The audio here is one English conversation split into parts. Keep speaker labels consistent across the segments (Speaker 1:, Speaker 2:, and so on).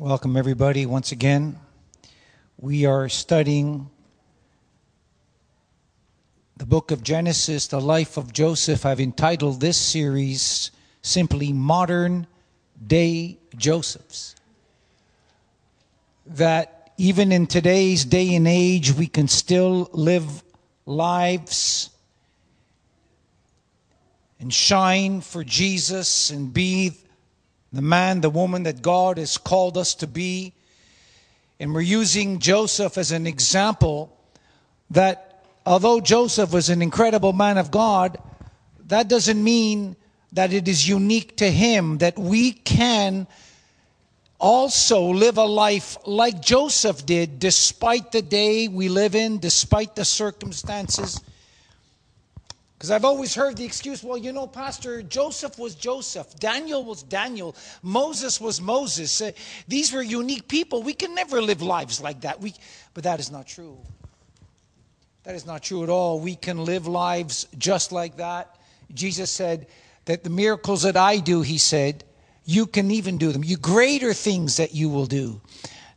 Speaker 1: Welcome, everybody, once again. We are studying the book of Genesis, the life of Joseph. I've entitled this series simply Modern Day Josephs. That even in today's day and age, we can still live lives and shine for Jesus and be the man, the woman that God has called us to be. And we're using Joseph as an example that although Joseph was an incredible man of God, that doesn't mean that it is unique to him, that we can also live a life like Joseph did, despite the day we live in, despite the circumstances. Because I've always heard the excuse, well, you know, Pastor, Joseph was Joseph, Daniel was Daniel, Moses was Moses. Uh, these were unique people. We can never live lives like that. We, but that is not true. That is not true at all. We can live lives just like that. Jesus said that the miracles that I do, he said, you can even do them. You greater things that you will do.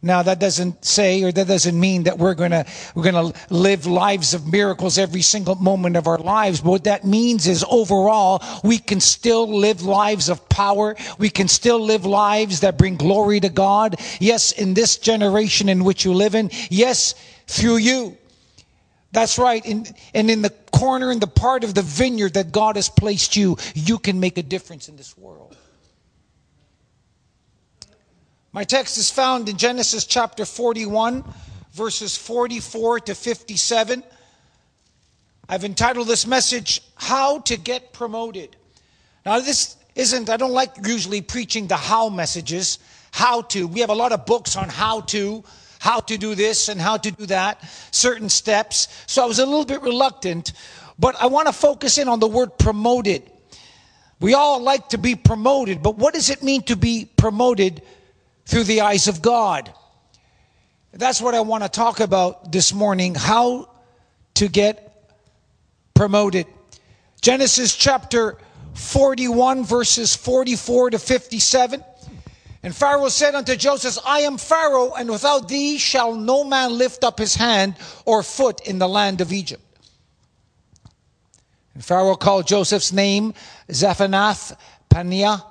Speaker 1: Now that doesn't say or that doesn't mean that we're going to we're going to live lives of miracles every single moment of our lives. But what that means is overall we can still live lives of power. We can still live lives that bring glory to God. Yes, in this generation in which you live in. Yes, through you. That's right. In, and in the corner, in the part of the vineyard that God has placed you, you can make a difference in this world. My text is found in Genesis chapter 41, verses 44 to 57. I've entitled this message, How to Get Promoted. Now, this isn't, I don't like usually preaching the how messages, how to. We have a lot of books on how to, how to do this and how to do that, certain steps. So I was a little bit reluctant, but I want to focus in on the word promoted. We all like to be promoted, but what does it mean to be promoted through the eyes of God. That's what I want to talk about this morning how to get promoted. Genesis chapter 41, verses 44 to 57. And Pharaoh said unto Joseph, I am Pharaoh, and without thee shall no man lift up his hand or foot in the land of Egypt. And Pharaoh called Joseph's name Zaphenath Paneah,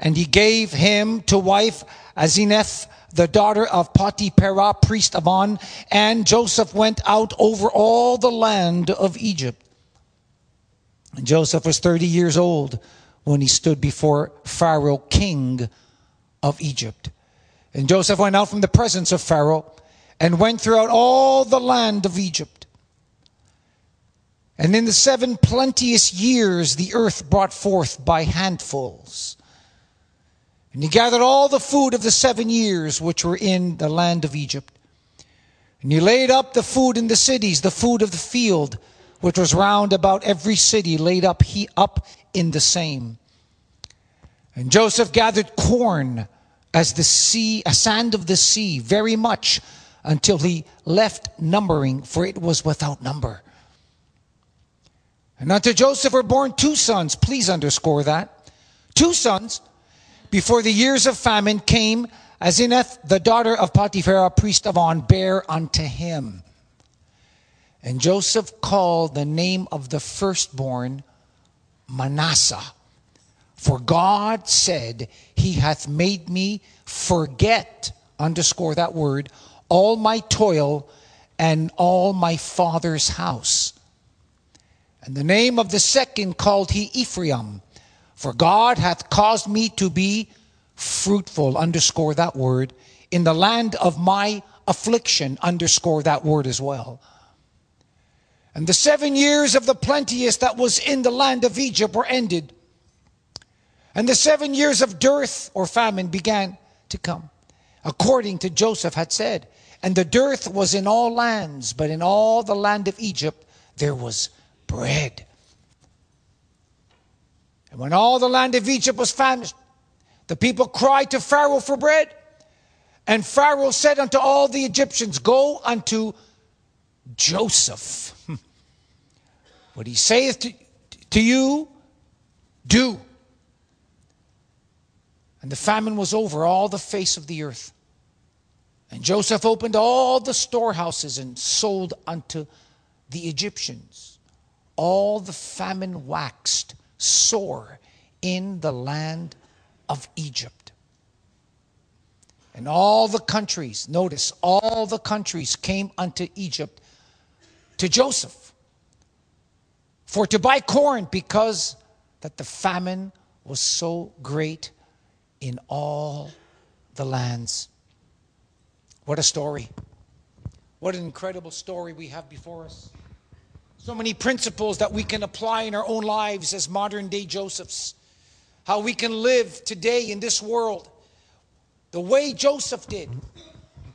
Speaker 1: and he gave him to wife Asenath, the daughter of Potipherah, priest of On, and Joseph went out over all the land of Egypt. And Joseph was 30 years old when he stood before Pharaoh, king of Egypt. And Joseph went out from the presence of Pharaoh and went throughout all the land of Egypt. And in the seven plenteous years, the earth brought forth by handfuls. And he gathered all the food of the seven years which were in the land of Egypt. And he laid up the food in the cities, the food of the field, which was round about every city, laid up he up in the same. And Joseph gathered corn as the sea, a sand of the sea, very much, until he left numbering, for it was without number. And unto Joseph were born two sons. Please underscore that. Two sons before the years of famine came, Asenath, the daughter of Potipherah, priest of On, bare unto him. And Joseph called the name of the firstborn Manasseh. For God said, He hath made me forget, underscore that word, all my toil and all my father's house. And the name of the second called he Ephraim for God hath caused me to be fruitful, underscore that word, in the land of my affliction, underscore that word as well. And the seven years of the plenteous that was in the land of Egypt were ended. And the seven years of dearth or famine began to come, according to Joseph had said. And the dearth was in all lands, but in all the land of Egypt there was bread. And when all the land of Egypt was famished, the people cried to Pharaoh for bread. And Pharaoh said unto all the Egyptians, Go unto Joseph. what he saith to, to you, do. And the famine was over all the face of the earth. And Joseph opened all the storehouses and sold unto the Egyptians. All the famine waxed sore in the land of Egypt. And all the countries, notice, all the countries came unto Egypt to Joseph for to buy corn because that the famine was so great in all the lands. What a story. What an incredible story we have before us. So many principles that we can apply in our own lives as modern day Josephs. How we can live today in this world the way Joseph did.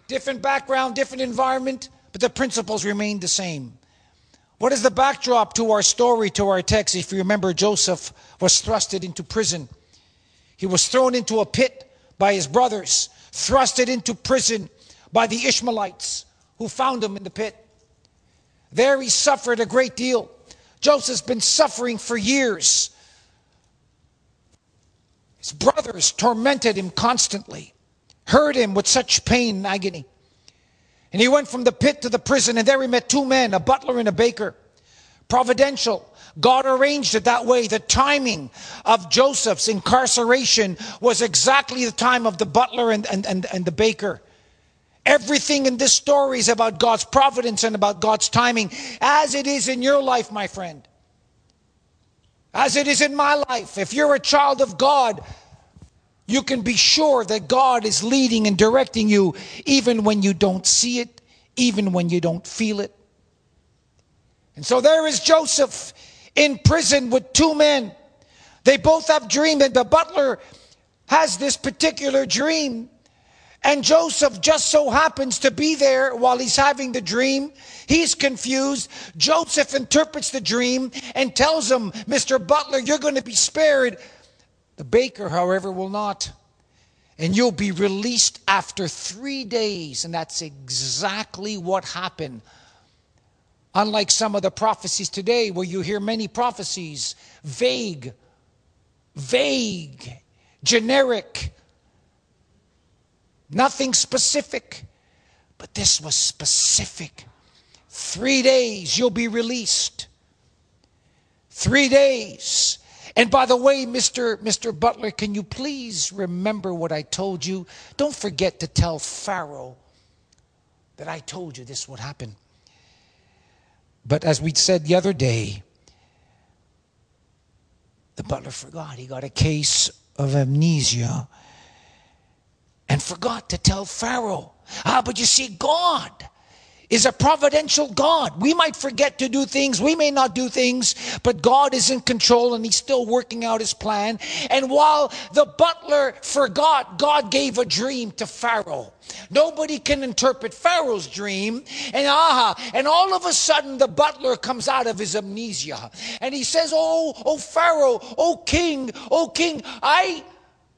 Speaker 1: Different background, different environment, but the principles remain the same. What is the backdrop to our story, to our text? If you remember, Joseph was thrusted into prison. He was thrown into a pit by his brothers, thrusted into prison by the Ishmaelites who found him in the pit. There he suffered a great deal. Joseph's been suffering for years. His brothers tormented him constantly, hurt him with such pain and agony. And he went from the pit to the prison, and there he met two men, a butler and a baker. Providential. God arranged it that way. The timing of Joseph's incarceration was exactly the time of the butler and, and, and, and the baker. Everything in this story is about God's providence and about God's timing, as it is in your life, my friend. As it is in my life. If you're a child of God, you can be sure that God is leading and directing you even when you don't see it, even when you don't feel it. And so there is Joseph in prison with two men. They both have dreams, and the butler has this particular dream. And Joseph just so happens to be there while he's having the dream. He's confused. Joseph interprets the dream and tells him, Mr. Butler, you're going to be spared. The baker, however, will not. And you'll be released after three days. And that's exactly what happened. Unlike some of the prophecies today, where you hear many prophecies, vague, vague, generic, nothing specific. But this was specific. Three days, you'll be released. Three days. And by the way, Mr. Mr. Butler, can you please remember what I told you? Don't forget to tell Pharaoh that I told you this would happen. But as we said the other day, the butler forgot. He got a case of amnesia and forgot to tell Pharaoh. Ah, but you see, God is a providential God. We might forget to do things, we may not do things, but God is in control and He's still working out His plan. And while the butler forgot, God gave a dream to Pharaoh. Nobody can interpret Pharaoh's dream. And aha, and all of a sudden the butler comes out of his amnesia and he says, Oh, oh, Pharaoh, oh, king, oh, king, I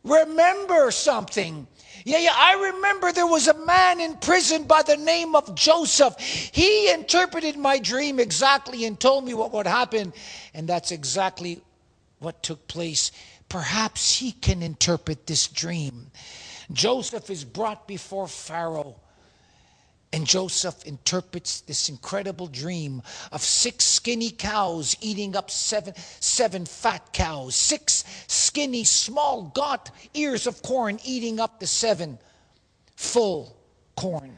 Speaker 1: remember something. Yeah, yeah, I remember there was a man in prison by the name of Joseph. He interpreted my dream exactly and told me what would happen. And that's exactly what took place. Perhaps he can interpret this dream. Joseph is brought before Pharaoh. Joseph interprets this incredible dream of six skinny cows eating up seven, seven fat cows, six skinny, small, gaunt ears of corn eating up the seven full corn.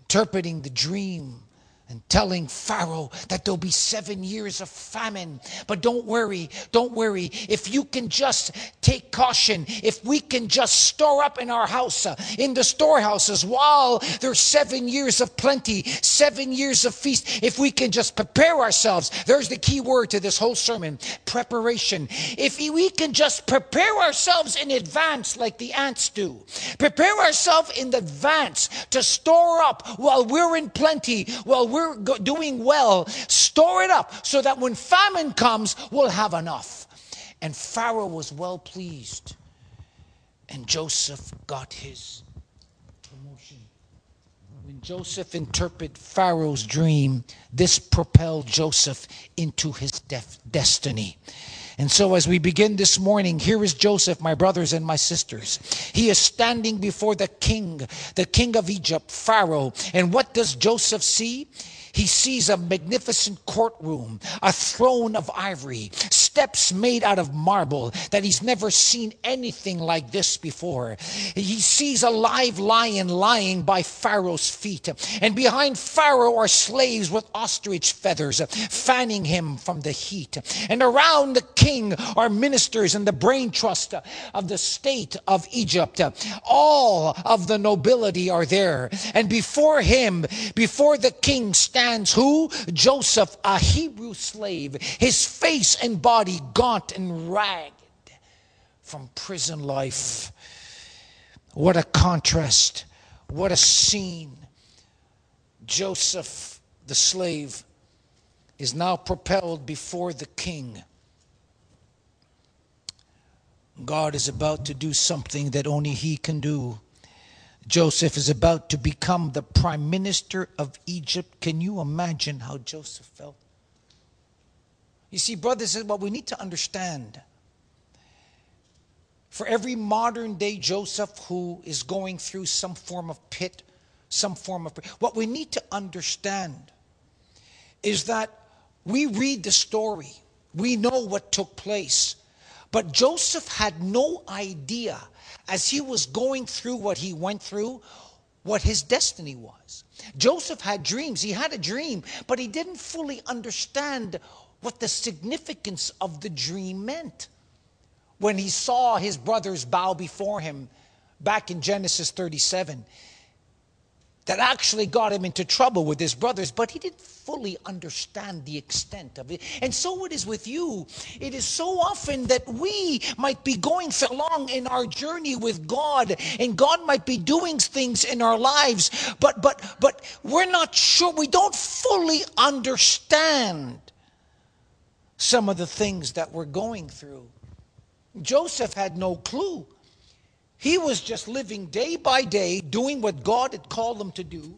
Speaker 1: Interpreting the dream and telling Pharaoh that there'll be seven years of famine. But don't worry, don't worry. If you can just take caution, if we can just store up in our house, uh, in the storehouses, while there's seven years of plenty, seven years of feast, if we can just prepare ourselves, there's the key word to this whole sermon preparation. If we can just prepare ourselves in advance, like the ants do, prepare ourselves in advance to store up while we're in plenty, while we're we're doing well, store it up so that when famine comes, we'll have enough. And Pharaoh was well pleased. And Joseph got his promotion. When Joseph interpreted Pharaoh's dream, this propelled Joseph into his def- destiny. And so, as we begin this morning, here is Joseph, my brothers and my sisters. He is standing before the king, the king of Egypt, Pharaoh. And what does Joseph see? He sees a magnificent courtroom, a throne of ivory, steps made out of marble that he's never seen anything like this before. He sees a live lion lying by Pharaoh's feet, and behind Pharaoh are slaves with ostrich feathers fanning him from the heat. And around the king are ministers and the brain trust of the state of Egypt. All of the nobility are there, and before him, before the king, stands stands who? Joseph, a Hebrew slave, his face and body gaunt and ragged from prison life. What a contrast. What a scene. Joseph, the slave, is now propelled before the king. God is about to do something that only He can do. Joseph is about to become the prime minister of Egypt. Can you imagine how Joseph felt? You see, brothers, what we need to understand. For every modern day Joseph who is going through some form of pit, some form of. What we need to understand is that we read the story, we know what took place, but Joseph had no idea as he was going through what he went through, what his destiny was. Joseph had dreams. He had a dream, but he didn't fully understand what the significance of the dream meant. When he saw his brothers bow before him back in Genesis 37, that actually got him into trouble with his brothers, but he didn't fully understand the extent of it. And so it is with you. It is so often that we might be going along in our journey with God, and God might be doing things in our lives, but but but we're not sure. We don't fully understand some of the things that we're going through. Joseph had no clue he was just living day by day, doing what God had called him to do.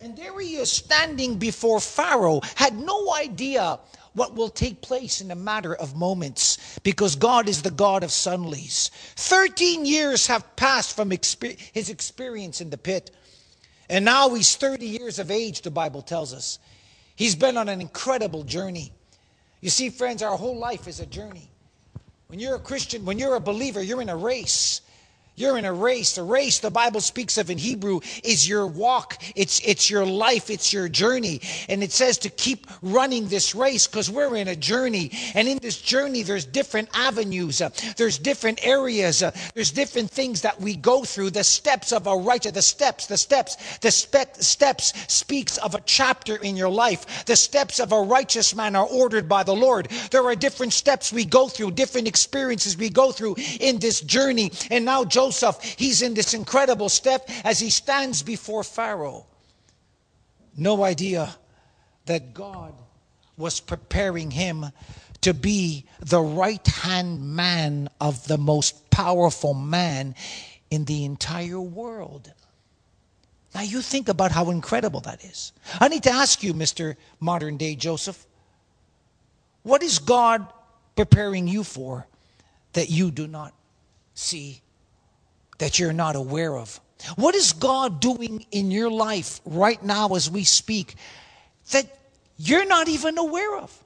Speaker 1: And there he is standing before Pharaoh, had no idea what will take place in a matter of moments because God is the God of suddenlies. 13 years have passed from his experience in the pit. And now he's 30 years of age, the Bible tells us. He's been on an incredible journey. You see, friends, our whole life is a journey. When you're a Christian, when you're a believer, you're in a race. You're in a race. A race, the Bible speaks of in Hebrew, is your walk. It's, it's your life. It's your journey. And it says to keep running this race because we're in a journey. And in this journey, there's different avenues. Uh, there's different areas. Uh, there's different things that we go through. The steps of a righteous, the steps, the steps, the spe- steps speaks of a chapter in your life. The steps of a righteous man are ordered by the Lord. There are different steps we go through, different experiences we go through in this journey. And now Joseph Joseph, he's in this incredible step as he stands before Pharaoh. No idea that God was preparing him to be the right hand man of the most powerful man in the entire world. Now, you think about how incredible that is. I need to ask you, Mr. Modern Day Joseph, what is God preparing you for that you do not see that you're not aware of? What is God doing in your life right now as we speak that you're not even aware of?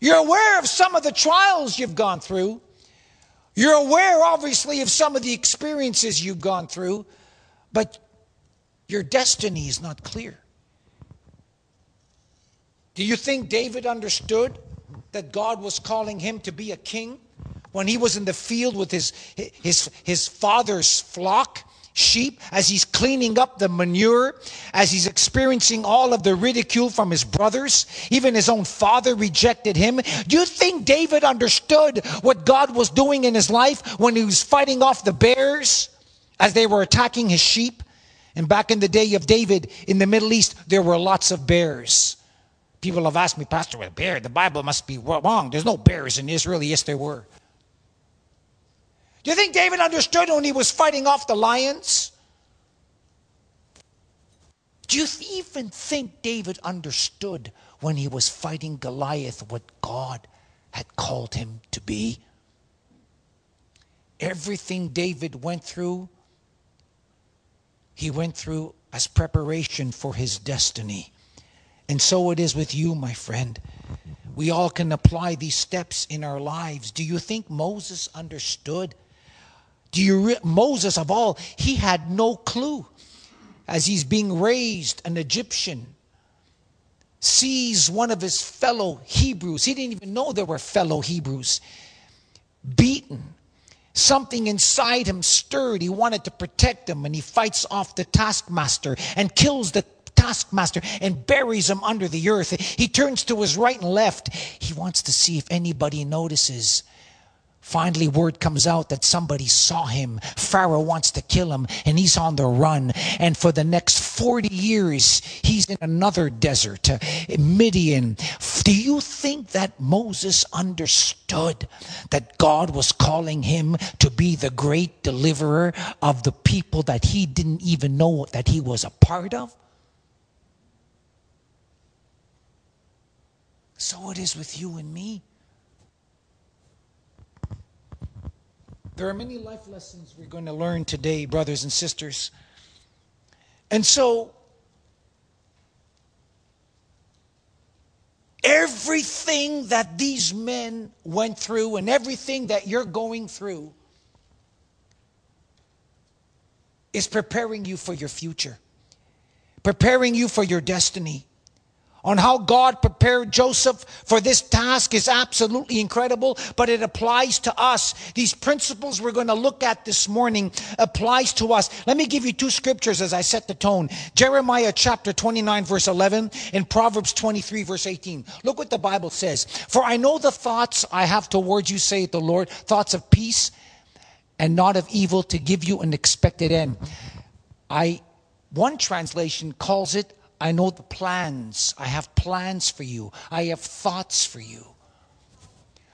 Speaker 1: You're aware of some of the trials you've gone through. You're aware, obviously, of some of the experiences you've gone through, but your destiny is not clear. Do you think David understood that God was calling him to be a king? When he was in the field with his, his, his father's flock, sheep, as he's cleaning up the manure, as he's experiencing all of the ridicule from his brothers, even his own father rejected him. Do you think David understood what God was doing in his life when he was fighting off the bears as they were attacking his sheep? And back in the day of David in the Middle East, there were lots of bears. People have asked me, Pastor, with bear, the Bible must be wrong. There's no bears in Israel. Yes, there were. Do you think David understood when he was fighting off the lions? Do you even think David understood when he was fighting Goliath what God had called him to be. Everything David went through, he went through as preparation for his destiny. And so it is with you, my friend. We all can apply these steps in our lives. Do you think Moses understood? Do you re- Moses of all, he had no clue as he's being raised an Egyptian sees one of his fellow Hebrews. He didn't even know there were fellow Hebrews beaten. Something inside him stirred. He wanted to protect them, and he fights off the taskmaster and kills the taskmaster and buries him under the earth. He turns to his right and left. He wants to see if anybody notices. Finally, word comes out that somebody saw him. Pharaoh wants to kill him, and he's on the run. And for the next 40 years, he's in another desert, Midian. Do you think that Moses understood that God was calling him to be the great deliverer of the people that he didn't even know that he was a part of? So it is with you and me. There are many life lessons we're going to learn today, brothers and sisters. And so, everything that these men went through and everything that you're going through is preparing you for your future, preparing you for your destiny on how God prepared Joseph for this task is absolutely incredible, but it applies to us. These principles we're going to look at this morning applies to us. Let me give you two scriptures as I set the tone. Jeremiah chapter 29 verse 11 and Proverbs 23 verse 18. Look what the Bible says. For I know the thoughts I have towards you, saith the Lord, thoughts of peace and not of evil to give you an expected end. I, one translation calls it I know the plans. I have plans for you. I have thoughts for you.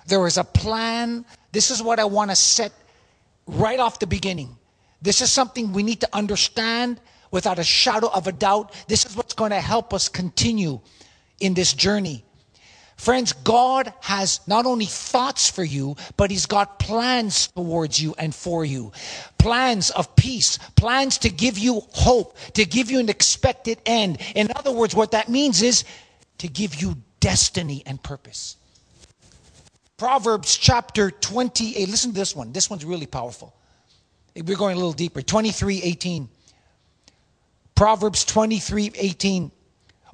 Speaker 1: There is a plan. This is what I want to set right off the beginning. This is something we need to understand without a shadow of a doubt. This is what's going to help us continue in this journey. Friends, God has not only thoughts for you, but He's got plans towards you and for you. Plans of peace, plans to give you hope, to give you an expected end. In other words, what that means is to give you destiny and purpose. Proverbs chapter 28, listen to this one. This one's really powerful. We're going a little deeper. 23 18. Proverbs 23 18.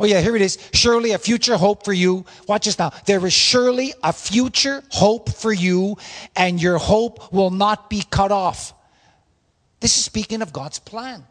Speaker 1: Oh, yeah, here it is. Surely a future hope for you. Watch this now. There is surely a future hope for you, and your hope will not be cut off. This is speaking of God's plan,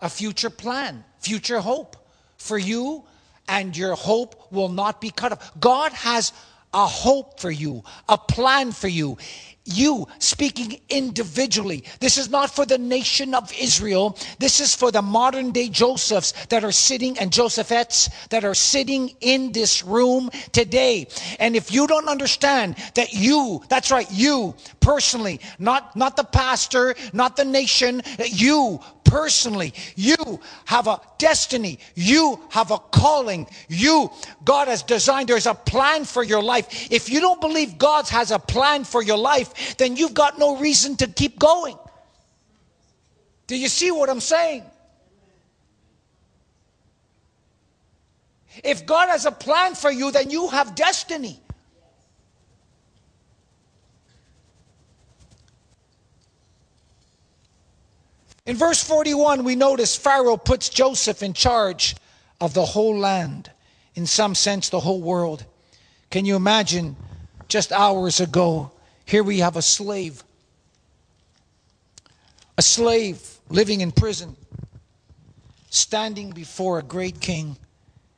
Speaker 1: a future plan, future hope for you, and your hope will not be cut off. God has a hope for you, a plan for you you speaking individually. This is not for the nation of Israel. This is for the modern day Josephs that are sitting and Josephettes that are sitting in this room today. And if you don't understand that you, that's right, you personally, not, not the pastor, not the nation, you personally. You have a destiny. You have a calling. You, God has designed, there's a plan for your life. If you don't believe God has a plan for your life, then you've got no reason to keep going. Do you see what I'm saying? If God has a plan for you, then you have destiny. In verse 41, we notice Pharaoh puts Joseph in charge of the whole land, in some sense, the whole world. Can you imagine just hours ago? Here we have a slave, a slave living in prison, standing before a great king,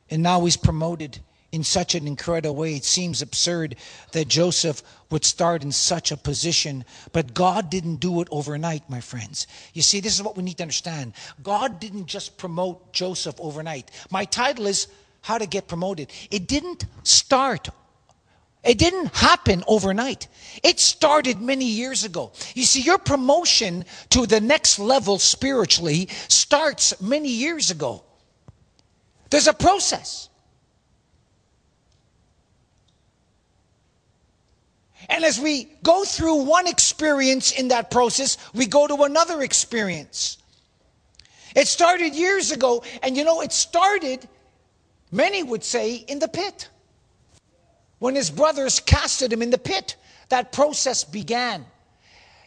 Speaker 1: and now he's promoted in such an incredible way. It seems absurd that Joseph would start in such a position, but God didn't do it overnight, my friends. You see, this is what we need to understand. God didn't just promote Joseph overnight. My title is How to Get Promoted. It didn't start it didn't happen overnight. It started many years ago. You see, your promotion to the next level spiritually starts many years ago. There's a process. And as we go through one experience in that process, we go to another experience. It started years ago, and you know, it started, many would say, in the pit. When his brothers casted him in the pit, that process began.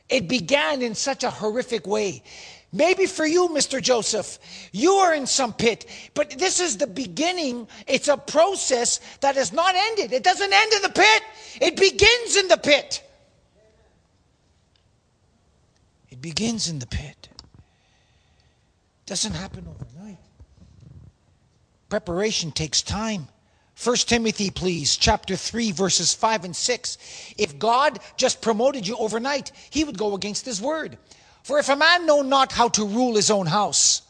Speaker 1: It began in such a horrific way. Maybe for you, Mr. Joseph, you are in some pit, but this is the beginning. It's a process that has not ended. It doesn't end in the pit, it begins in the pit. It begins in the pit. It doesn't happen overnight. Preparation takes time. 1 Timothy, please, chapter 3, verses 5 and 6. If God just promoted you overnight, he would go against his word. For if a man know not how to rule his own house,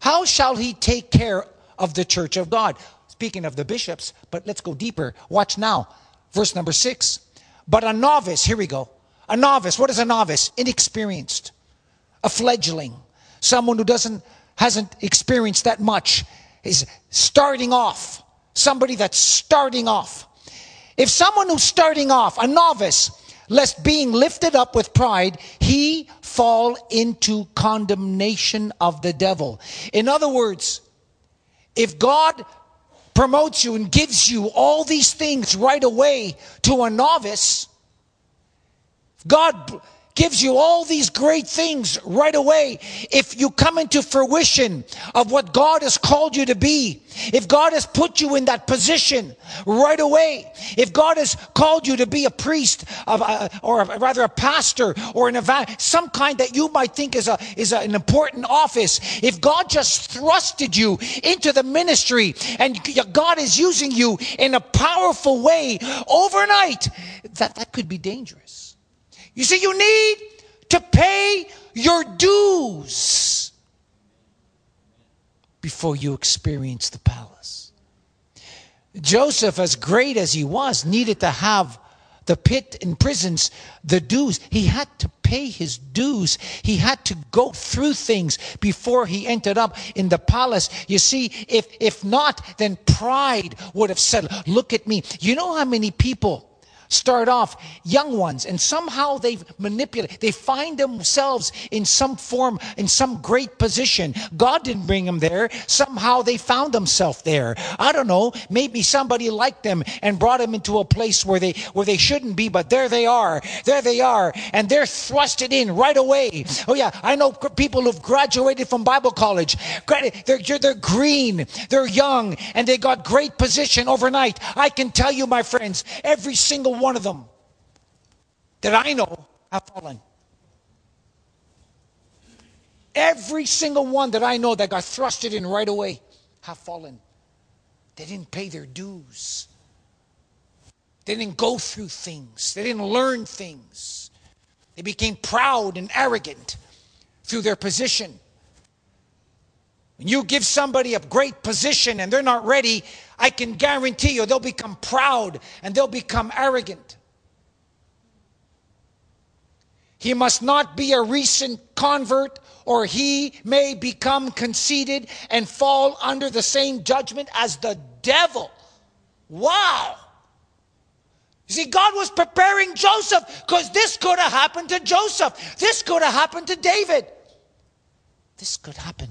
Speaker 1: how shall he take care of the church of God? Speaking of the bishops, but let's go deeper. Watch now. Verse number 6. But a novice, here we go. A novice, what is a novice? Inexperienced. A fledgling. Someone who doesn't hasn't experienced that much is starting off. Somebody that's starting off. If someone who's starting off, a novice, lest being lifted up with pride, he fall into condemnation of the devil. In other words, if God promotes you and gives you all these things right away to a novice, God gives you all these great things right away. If you come into fruition of what God has called you to be, if God has put you in that position right away, if God has called you to be a priest of, uh, or rather a pastor or an some kind that you might think is a is a, an important office, if God just thrusted you into the ministry and God is using you in a powerful way overnight, that that could be dangerous. You see, you need to pay your dues before you experience the palace. Joseph, as great as he was, needed to have the pit and prisons, the dues. He had to pay his dues. He had to go through things before he ended up in the palace. You see, if, if not, then pride would have said, look at me. You know how many people start off young ones and somehow they manipulate they find themselves in some form in some great position. God didn't bring them there. Somehow they found themselves there. I don't know. Maybe somebody liked them and brought them into a place where they where they shouldn't be but there they are. There they are. And they're thrusted in right away. Oh yeah i know people who've graduated from bible college. They're, they're green. They're young. And they got great position overnight. I can tell you my friends every single one of them that I know have fallen. Every single one that I know that got thrusted in right away have fallen. They didn't pay their dues. They didn't go through things. They didn't learn things. They became proud and arrogant through their position. When you give somebody a great position and they're not ready, I can guarantee you they'll become proud and they'll become arrogant. He must not be a recent convert, or he may become conceited and fall under the same judgment as the devil. Wow. You see, God was preparing Joseph because this could have happened to Joseph. This could have happened to David. This could happen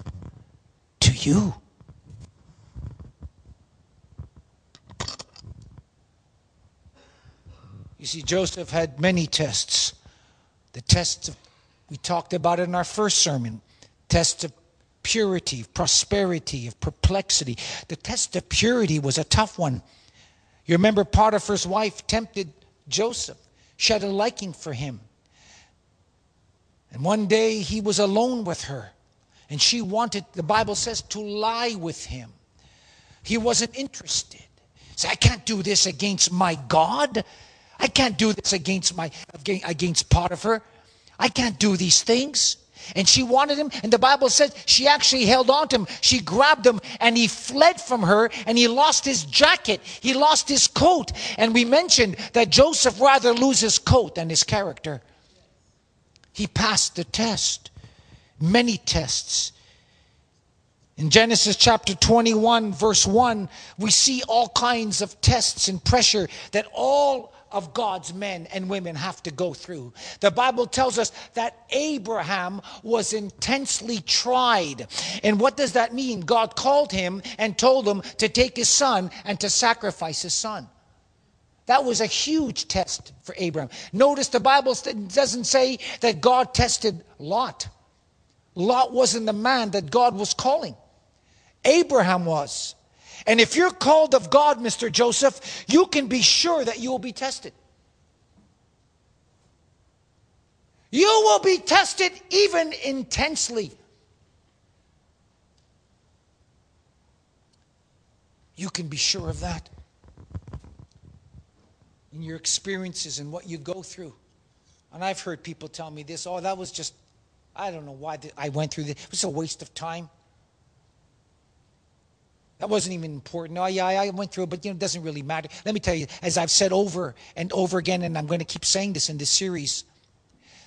Speaker 1: to you. You see, Joseph had many tests. The tests of, we talked about in our first sermon, tests of purity, of prosperity, of perplexity. The test of purity was a tough one. You remember Potiphar's wife tempted Joseph. She had a liking for him. And one day he was alone with her. And she wanted, the Bible says, to lie with him. He wasn't interested. He said, I can't do this against my God. I can't do this against my against Potiphar. I can't do these things. And she wanted him, and the Bible says she actually held on to him. She grabbed him, and he fled from her, and he lost his jacket. He lost his coat. And we mentioned that Joseph rather lose his coat than his character. He passed the test, many tests. In Genesis chapter 21, verse 1, we see all kinds of tests and pressure that all of God's men and women have to go through. The Bible tells us that Abraham was intensely tried. And what does that mean? God called him and told him to take his son and to sacrifice his son. That was a huge test for Abraham. Notice the Bible doesn't say that God tested Lot. Lot wasn't the man that God was calling, Abraham was. And if you're called of God, Mr. Joseph, you can be sure that you will be tested. You will be tested even intensely. You can be sure of that. In your experiences and what you go through. And I've heard people tell me this oh, that was just, I don't know why I went through this. It was a waste of time. That wasn't even important. Oh, yeah, I went through it, but you know, it doesn't really matter. Let me tell you, as I've said over and over again, and I'm going to keep saying this in this series.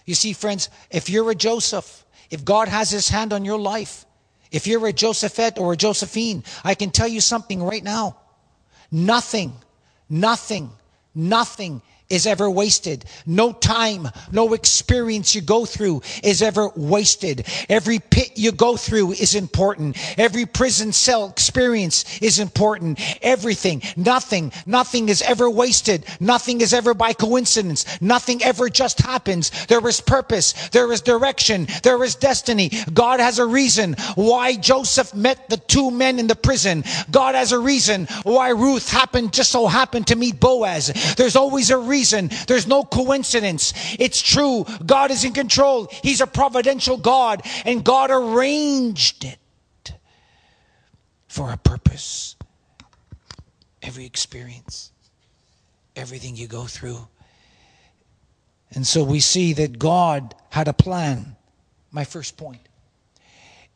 Speaker 1: You see, friends, if you're a Joseph, if God has his hand on your life, if you're a Josephette or a Josephine, I can tell you something right now. Nothing, nothing, nothing is ever wasted. No time, no experience you go through is ever wasted. Every pit you go through is important. Every prison cell experience is important. Everything, nothing, nothing is ever wasted. Nothing is ever by coincidence. Nothing ever just happens. There is purpose. There is direction. There is destiny. God has a reason why Joseph met the two men in the prison. God has a reason why Ruth happened, just so happened to meet Boaz. There's always a reason reason. There's no coincidence. It's true. God is in control. He's a providential God, and God arranged it for a purpose. Every experience, everything you go through. And so we see that God had a plan, my first point.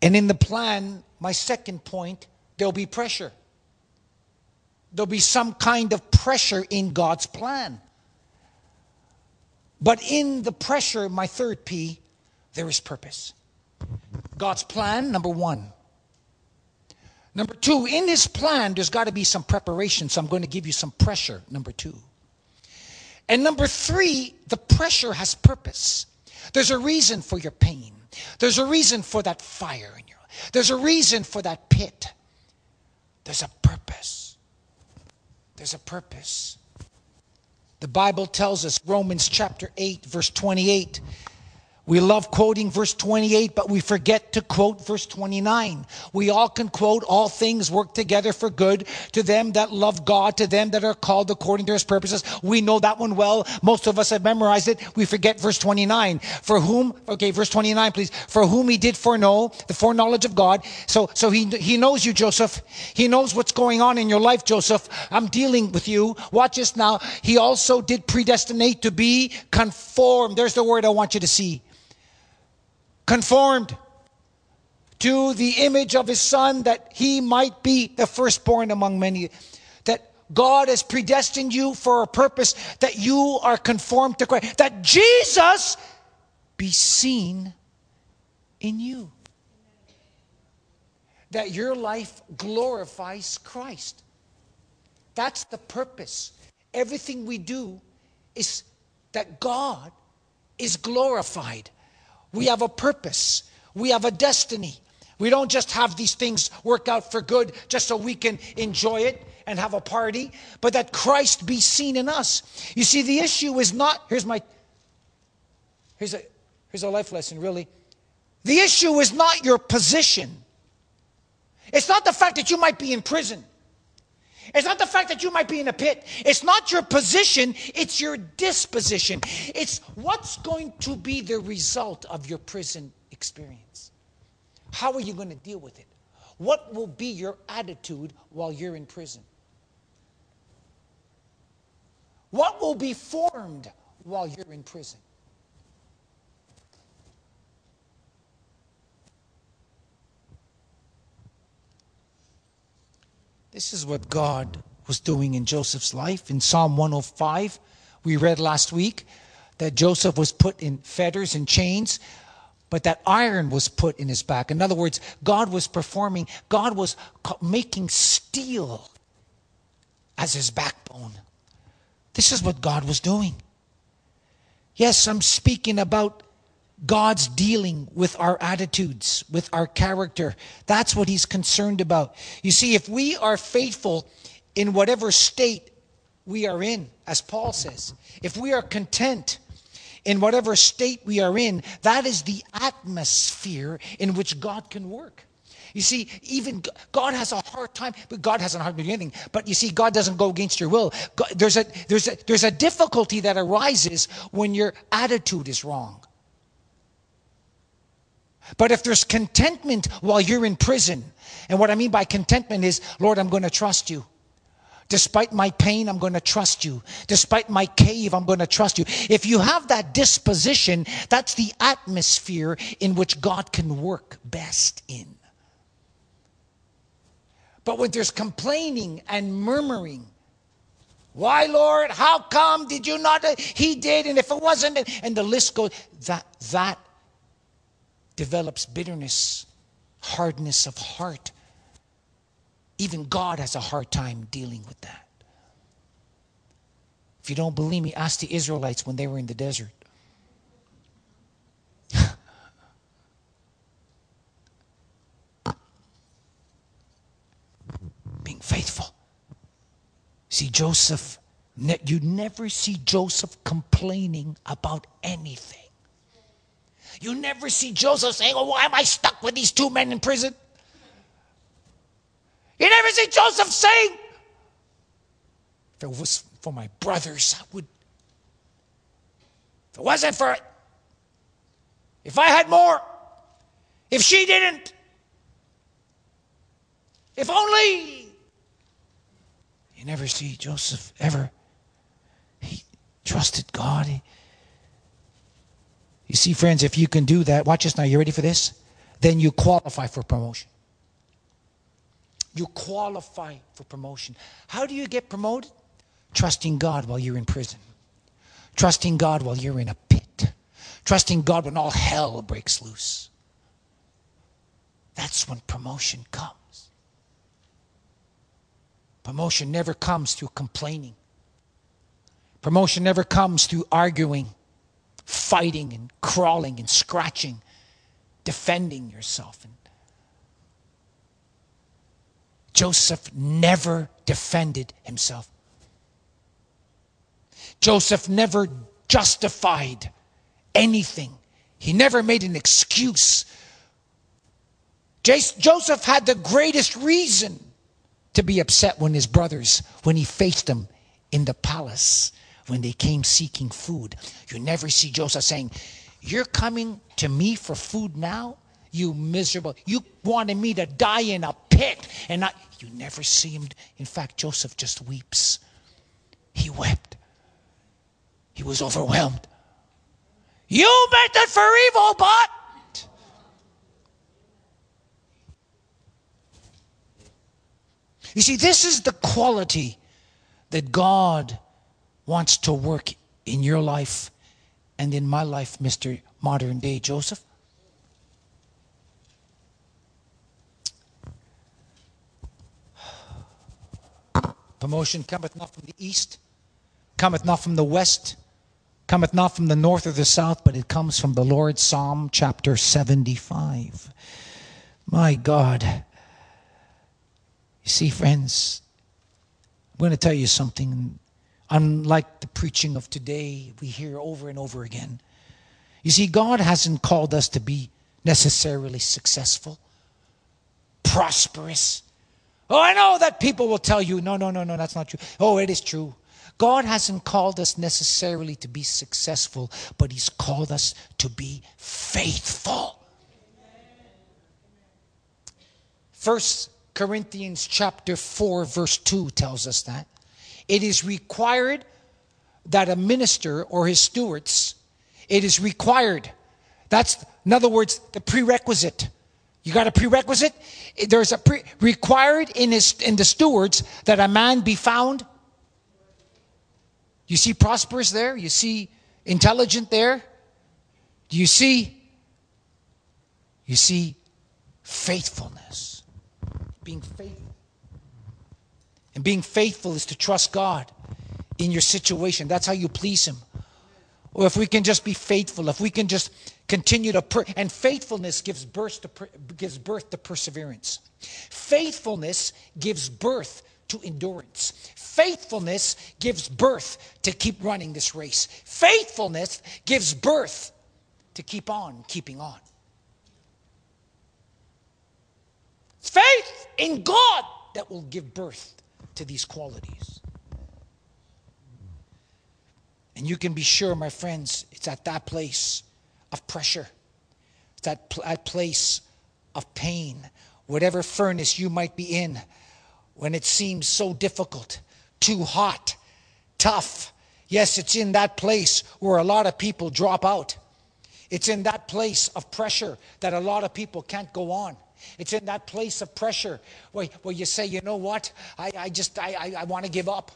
Speaker 1: And in the plan, my second point, there'll be pressure. There'll be some kind of pressure in God's plan. But in the pressure, my third P, there is purpose. God's plan, number one. Number two, in his plan, there's got to be some preparation. So I'm going to give you some pressure, number two. And number three, the pressure has purpose. There's a reason for your pain. There's a reason for that fire in your life. There's a reason for that pit. There's a purpose. There's a purpose. The Bible tells us, Romans chapter 8, verse 28, we love quoting verse 28, but we forget to quote verse 29. We all can quote, all things work together for good to them that love God, to them that are called according to his purposes. We know that one well. Most of us have memorized it. We forget verse 29. For whom, okay, verse 29, please. For whom he did foreknow, the foreknowledge of God. So, so he, he knows you, Joseph. He knows what's going on in your life, Joseph. I'm dealing with you. Watch this now. He also did predestinate to be conformed. There's the word I want you to see conformed to the image of his son that he might be the firstborn among many. That God has predestined you for a purpose that you are conformed to Christ. That Jesus be seen in you. That your life glorifies Christ. That's the purpose. Everything we do is that God is glorified. We have a purpose. We have a destiny. We don't just have these things work out for good just so we can enjoy it and have a party, but that Christ be seen in us. You see, the issue is not, here's my, here's a, here's a life lesson, really. The issue is not your position. It's not the fact that you might be in prison. It's not the fact that you might be in a pit. It's not your position, it's your disposition. It's what's going to be the result of your prison experience. How are you going to deal with it? What will be your attitude while you're in prison? What will be formed while you're in prison? This is what God was doing in Joseph's life. In Psalm 105, we read last week that Joseph was put in fetters and chains, but that iron was put in his back. In other words, God was performing, God was making steel as his backbone. This is what God was doing. Yes, I'm speaking about God's dealing with our attitudes, with our character. That's what He's concerned about. You see, if we are faithful in whatever state we are in, as Paul says, if we are content in whatever state we are in, that is the atmosphere in which God can work. You see, even God has a hard time, but God hasn't hard time doing anything. But you see, God doesn't go against your will. God, there's, a, there's, a, there's a difficulty that arises when your attitude is wrong. But if there's contentment while you're in prison, and what I mean by contentment is, Lord, I'm going to trust you. Despite my pain, I'm going to trust you. Despite my cave, I'm going to trust you. If you have that disposition, that's the atmosphere in which God can work best in. But when there's complaining and murmuring, why, Lord? How come did you not? Uh, he did, and if it wasn't, and the list goes. That that develops bitterness, hardness of heart. Even God has a hard time dealing with that. If you don't believe me, ask the Israelites when they were in the desert. being faithful. See, Joseph, you never see Joseph complaining about anything. You never see Joseph saying, Oh, why am I stuck with these two men in prison? You never see Joseph saying, If it was for my brothers, I would. If it wasn't for it, if I had more, if she didn't, if only you never see Joseph ever. He trusted God. He, you see, friends, if you can do that, watch this now. You ready for this? Then you qualify for promotion. You qualify for promotion. How do you get promoted? Trusting God while you're in prison. Trusting God while you're in a pit. Trusting God when all hell breaks loose. That's when promotion comes. Promotion never comes through complaining. Promotion never comes through arguing, fighting, and crawling and scratching, defending yourself. And Joseph never defended himself. Joseph never justified anything. He never made an excuse. Joseph had the greatest reason to be upset when his brothers, when he faced them in the palace, when they came seeking food. You never see Joseph saying, You're coming to me for food now? You miserable. You wanted me to die in a pit. And I, you never see him. In fact, Joseph just weeps. He wept. He was overwhelmed. You meant it for evil, but You see, this is the quality that God wants to work in your life and in my life, Mr. Modern Day Joseph. Promotion cometh not from the east, cometh not from the west, cometh not from the north or the south, but it comes from the Lord. Psalm chapter 75. My God. You see, friends, I'm going to tell you something. Unlike the preaching of today, we hear over and over again. You see, God hasn't called us to be necessarily successful, prosperous. Oh, I know that people will tell you, no, no, no, no, that's not true. Oh, it is true. God hasn't called us necessarily to be successful, but He's called us to be faithful. First Corinthians chapter 4 verse 2 tells us that. It is required that a minister or his stewards, it is required. That's, in other words, the prerequisite. You got a prerequisite? There's a pre- required in his in the stewards that a man be found. You see prosperous there? You see intelligent there? Do you see? You see faithfulness being faithful. And being faithful is to trust God in your situation. That's how you please Him. Or if we can just be faithful, if we can just continue to per- and faithfulness gives birth to per- gives birth to perseverance. Faithfulness gives birth to endurance. Faithfulness gives birth to keep running this race. Faithfulness gives birth to keep on keeping on. Faith in God that will give birth to these qualities. And you can be sure, my friends, it's at that place of pressure, it's that, pl- that place of pain, whatever furnace you might be in, when it seems so difficult, too hot, tough. Yes, it's in that place where a lot of people drop out. It's in that place of pressure that a lot of people can't go on. It's in that place of pressure where, where you say, you know what, I, I just, I, I, I want to give up.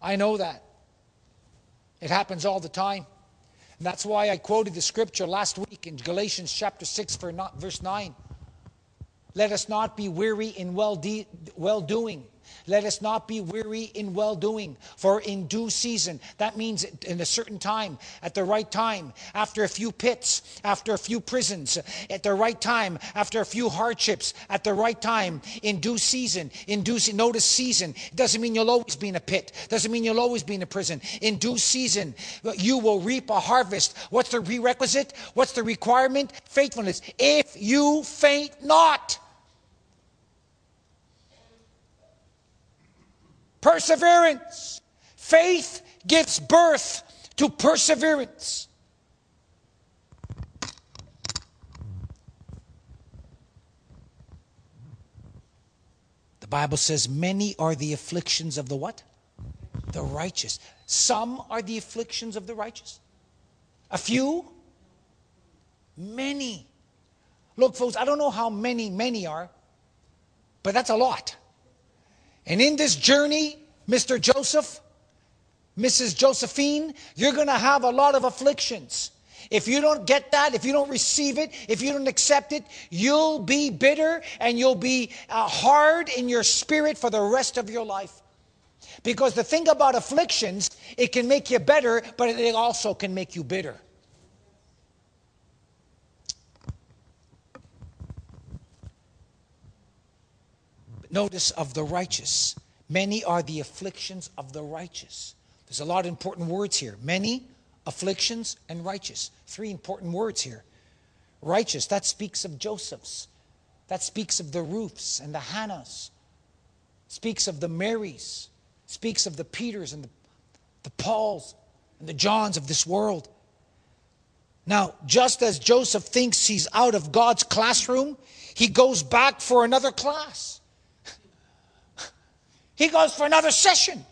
Speaker 1: I know that. It happens all the time. And that's why I quoted the scripture last week in Galatians chapter 6, verse 9. Let us not be weary in well, de- well doing. Let us not be weary in well doing, for in due season, that means in a certain time, at the right time, after a few pits, after a few prisons, at the right time, after a few hardships, at the right time, in due season, in due season. Notice season. It doesn't mean you'll always be in a pit, doesn't mean you'll always be in a prison. In due season, you will reap a harvest. What's the prerequisite? What's the requirement? Faithfulness. If you faint not. Perseverance. Faith gives birth to perseverance. The Bible says, Many are the afflictions of the what? The righteous. Some are the afflictions of the righteous. A few? Many. Look, folks, I don't know how many many are, but that's a lot. And in this journey, Mr. Joseph, Mrs. Josephine, you're going to have a lot of afflictions. If you don't get that, if you don't receive it, if you don't accept it, you'll be bitter and you'll be uh, hard in your spirit for the rest of your life. Because the thing about afflictions, it can make you better, but it also can make you bitter. Notice of the righteous. Many are the afflictions of the righteous. There's a lot of important words here. Many, afflictions, and righteous. Three important words here. Righteous, that speaks of Joseph's. That speaks of the Ruths and the Hannahs. Speaks of the Marys. Speaks of the Peters and the, the Pauls and the Johns of this world. Now, just as Joseph thinks he's out of God's classroom, he goes back for another class. He goes for another session,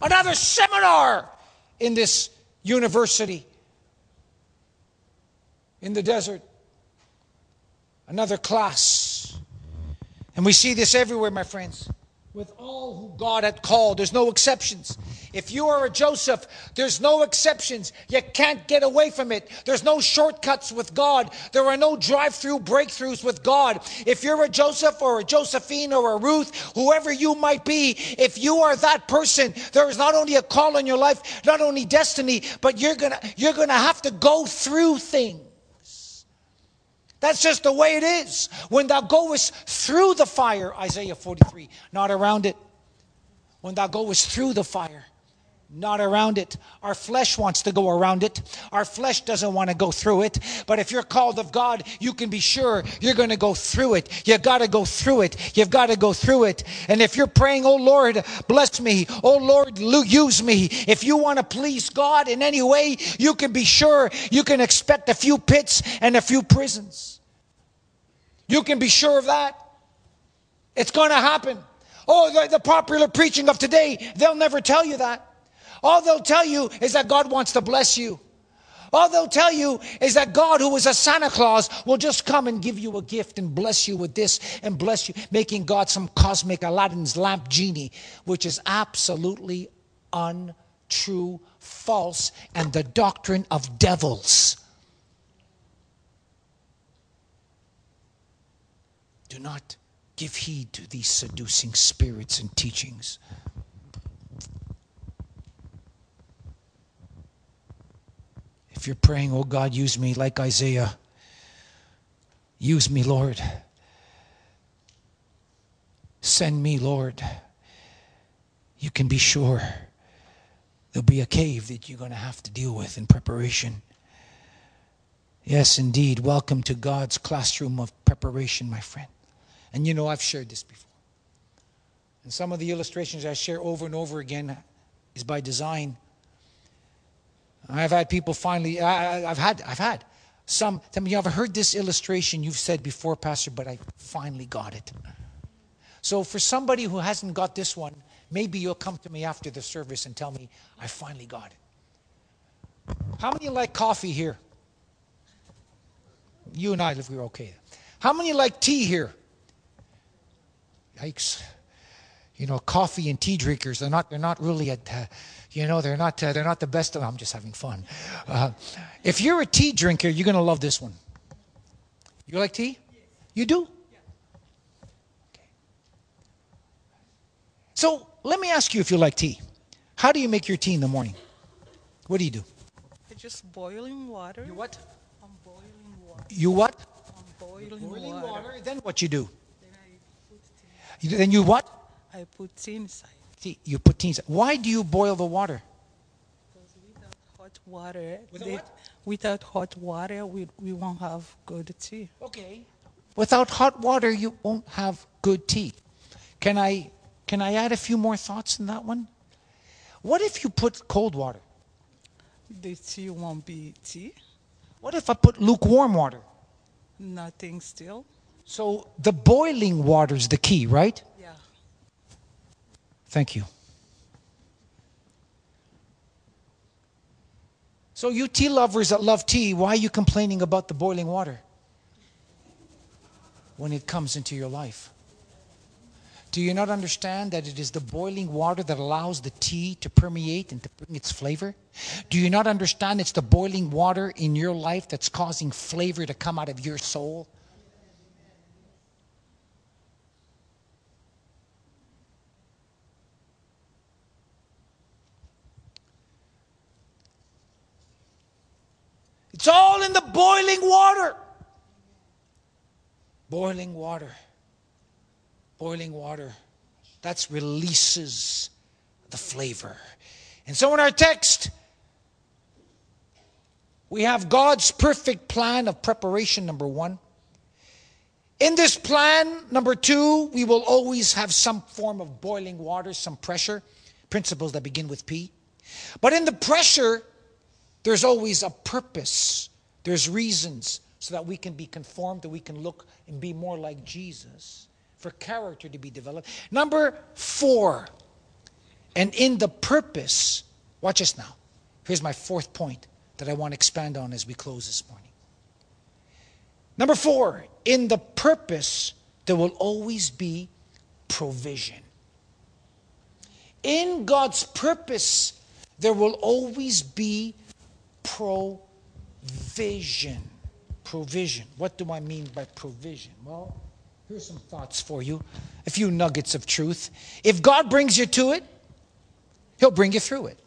Speaker 1: another seminar in this university in the desert, another class. And we see this everywhere, my friends with all who God had called. There's no exceptions. If you are a Joseph, there's no exceptions. You can't get away from it. There's no shortcuts with God. There are no drive through breakthroughs with God. If you're a Joseph or a Josephine or a Ruth, whoever you might be, if you are that person, there is not only a call in your life, not only destiny, but you're going to you're going to have to go through things. That's just the way it is. When thou goest through the fire, Isaiah 43, not around it. When thou goest through the fire, not around it. Our flesh wants to go around it. Our flesh doesn't want to go through it. But if you're called of God, you can be sure you're going to go through it. You've got to go through it. You've got to go through it. And if you're praying, oh Lord, bless me. Oh Lord, use me. If you want to please God in any way, you can be sure you can expect a few pits and a few prisons. You can be sure of that. It's going to happen. Oh, the, the, popular preaching of today, they'll never tell you that. All they'll tell you is that God wants to bless you. All they'll tell you is that God, who is a Santa Claus, will just come and give you a gift and bless you with this and bless you, making God some cosmic Aladdin's lamp genie, which is absolutely untrue, false, and the doctrine of devils. Do not give heed to these seducing spirits and teachings. If you're praying, oh God, use me like Isaiah, use me, Lord. Send me, Lord. You can be sure there'll be a cave that you're going to have to deal with in preparation. Yes, indeed. Welcome to God's classroom of preparation, my friend. And you know, I've shared this before. And some of the illustrations I share over and over again is by design. I've had people finally, I, have had, I've had some tell me, you've heard this illustration you've said before, Pastor, but I finally got it. So for somebody who hasn't got this one, maybe you'll come to me after the service and tell me, I finally got it. How many like coffee here? You and I, if we're okay. How many like tea here? Yikes. You know, coffee and tea drinkers, they're not, they're not really at, uh, you know, they're not, uh, they're not the best of I'm just having fun. Uh, if you're a tea drinker, you're going to love this one. You like tea? You do? Okay. So let me ask you if you like tea. How do you make your tea in the morning? What do you do?
Speaker 2: Just boiling water.
Speaker 1: You what?
Speaker 2: I'm boiling water.
Speaker 1: You what?
Speaker 2: I'm boiling,
Speaker 1: Boiling
Speaker 2: water.
Speaker 1: water. Then what you do?
Speaker 2: Then I put tea.
Speaker 1: You, then you what?
Speaker 2: I put tea inside.
Speaker 1: Tea. You put tea. Why do you boil the water?
Speaker 2: Because without hot water,
Speaker 1: Without
Speaker 2: they-
Speaker 1: what?
Speaker 2: without hot water, we, we won't have good tea.
Speaker 1: Okay. Without hot water, you won't have good tea. Can I can I add a few more thoughts in that one? What if you put cold water?
Speaker 2: The tea won't be tea.
Speaker 1: What if I put lukewarm water?
Speaker 2: Nothing still.
Speaker 1: So the boiling water is the key, right? Thank you. So you tea lovers that love tea, why are you complaining about the boiling water when it comes into your life? Do you not understand that it is the boiling water that allows the tea to permeate and to bring its flavor? Do you not understand it's the boiling water in your life that's causing flavor to come out of your soul? It's all in the boiling water. Boiling water. Boiling water. That's releases the flavor. And so in our text, we have God's perfect plan of preparation, number one. In this plan, number two, we will always have some form of boiling water, some pressure, principles that begin with P. But in the pressure, there's always a purpose, there's reasons so that we can be conformed, that we can look and be more like Jesus, for character to be developed. Number four, and in the purpose, watch this now. Here's my fourth point that I want to expand on as we close this morning. Number four, in the purpose, there will always be provision. In God's purpose, there will always be provision. Provision. What do I mean by provision? Well, here's some thoughts for you, a few nuggets of truth. If God brings you to it, He'll bring you through it.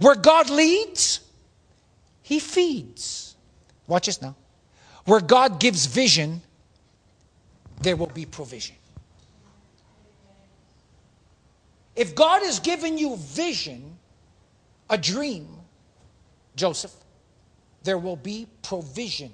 Speaker 1: Where God leads, He feeds. Watch this now. Where God gives vision, there will be provision. If God has given you vision, a dream, Joseph, there will be provision.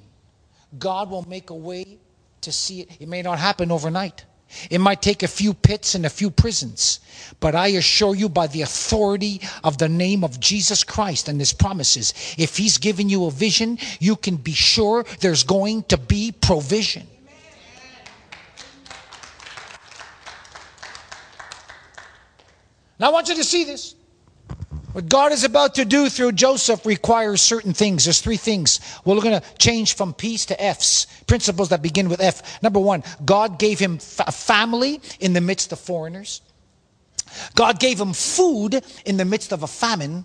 Speaker 1: God will make a way to see it. It may not happen overnight. It might take a few pits and a few prisons. But I assure you, by the authority of the name of Jesus Christ and his promises, if he's given you a vision, you can be sure there's going to be provision. Now, I want you to see this. What God is about to do through Joseph requires certain things. There's three things. We're going to change from P's to F's. Principles that begin with F. Number one, God gave him a family in the midst of foreigners. God gave him food in the midst of a famine.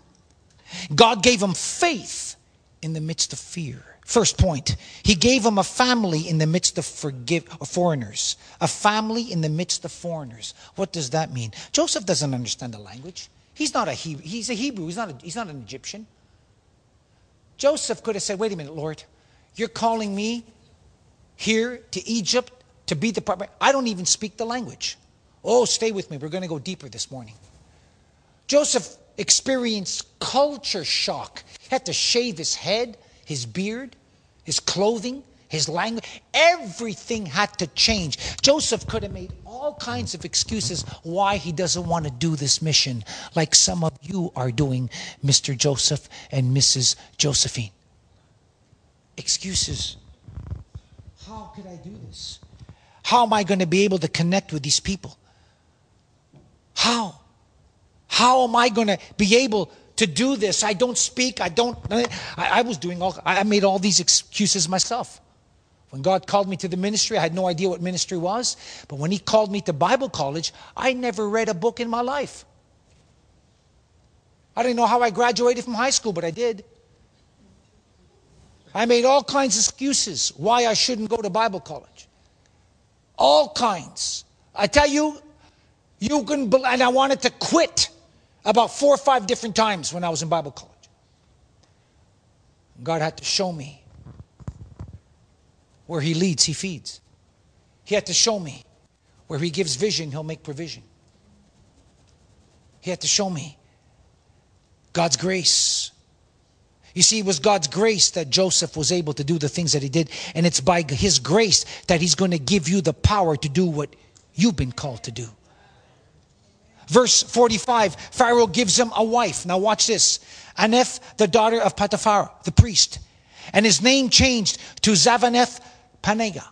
Speaker 1: God gave him faith in the midst of fear. First point, he gave him a family in the midst of forgive, foreigners. A family in the midst of foreigners. What does that mean? Joseph doesn't understand the language. He's not a Hebrew. He's a Hebrew. He's not, a, he's not an Egyptian. Joseph could have said, Wait a minute, Lord, you're calling me here to Egypt to be the prophet. I don't even speak the language. Oh, stay with me. We're going to go deeper this morning. Joseph experienced culture shock. He had to shave his head, his beard, his clothing, his language. Everything had to change. Joseph could have made all kinds of excuses why he doesn't want to do this mission, like some of you are doing, Mr. Joseph and Mrs. Josephine. Excuses. How could I do this? How am I going to be able to connect with these people? How? How am I going to be able to do this? I don't speak. I don't. I, I, was doing all. I made all these excuses myself. When God called me to the ministry, I had no idea what ministry was. But when He called me to Bible college, I never read a book in my life. I didn't know how I graduated from high school, but I did. I made all kinds of excuses why I shouldn't go to Bible college. All kinds. I tell you, you can, and I wanted to quit about four or five different times when I was in Bible college. God had to show me where He leads, He feeds. He had to show me where He gives vision, He'll make provision. He had to show me God's grace you see, it was God's grace that Joseph was able to do the things that he did. And it's by his grace that he's going to give you the power to do what you've been called to do. Verse 45 Pharaoh gives him a wife. Now, watch this Aneth, the daughter of Potiphar, the priest. And his name changed to Zavaneth Panega.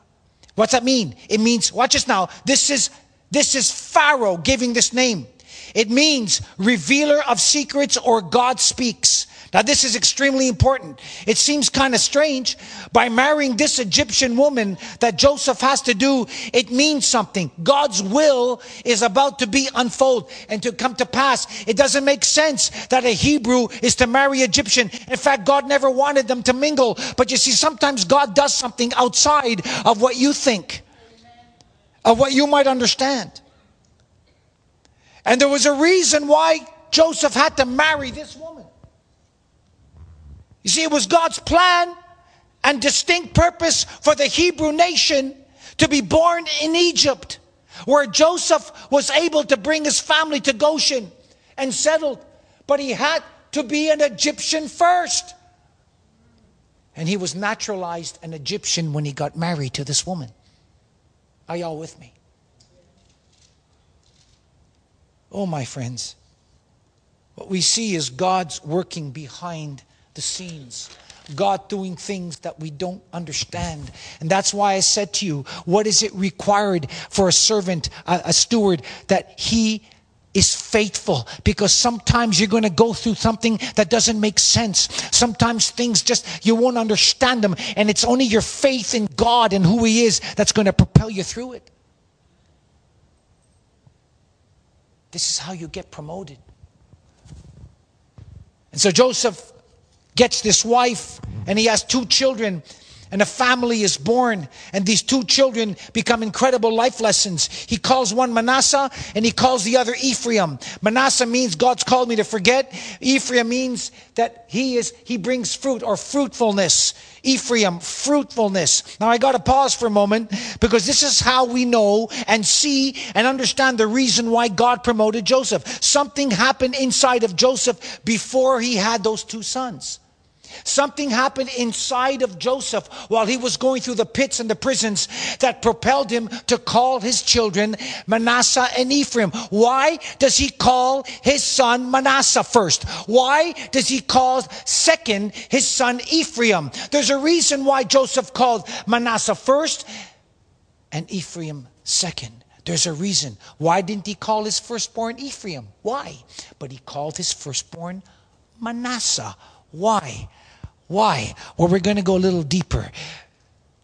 Speaker 1: What's that mean? It means, watch this now. This is, this is Pharaoh giving this name. It means revealer of secrets or God speaks. Now, this is extremely important. It seems kind of strange. By marrying this Egyptian woman that Joseph has to do, it means something. God's will is about to be unfold and to come to pass. It doesn't make sense that a Hebrew is to marry Egyptian. In fact, God never wanted them to mingle. But you see, sometimes God does something outside of what you think, of what you might understand. And there was a reason why Joseph had to marry this woman. You see, it was God's plan and distinct purpose for the Hebrew nation to be born in Egypt, where Joseph was able to bring his family to Goshen and settled. But he had to be an Egyptian first. And he was naturalized an Egyptian when he got married to this woman. Are y'all with me? Oh, my friends, what we see is God's working behind the scenes. God doing things that we don't understand. And that's why I said to you, what is it required for a servant, a, a steward, that he is faithful because sometimes you're going to go through something that doesn't make sense. Sometimes things just, you won't understand them. And it's only your faith in God and who He is that's going to propel you through it. This is how you get promoted. And so Joseph gets this wife, and he has two children and a family is born and these two children become incredible life lessons. He calls one manasseh and he calls the other ephraim. Manasseh means god's called me to forget. Ephraim means that he is he brings fruit or fruitfulness. Ephraim fruitfulness. Now i got to pause for a moment because this is how we know and see and understand the reason why god promoted joseph. Something happened inside of joseph before he had those two sons Something happened inside of Joseph while he was going through the pits and the prisons that propelled him to call his children Manasseh and Ephraim. Why does he call his son Manasseh first? Why does he call second his son Ephraim? There's a reason why Joseph called Manasseh first and Ephraim second. There's a reason. Why didn't he call his firstborn Ephraim? Why? But he called his firstborn Manasseh. Why? Why? Well, we're going to go a little deeper.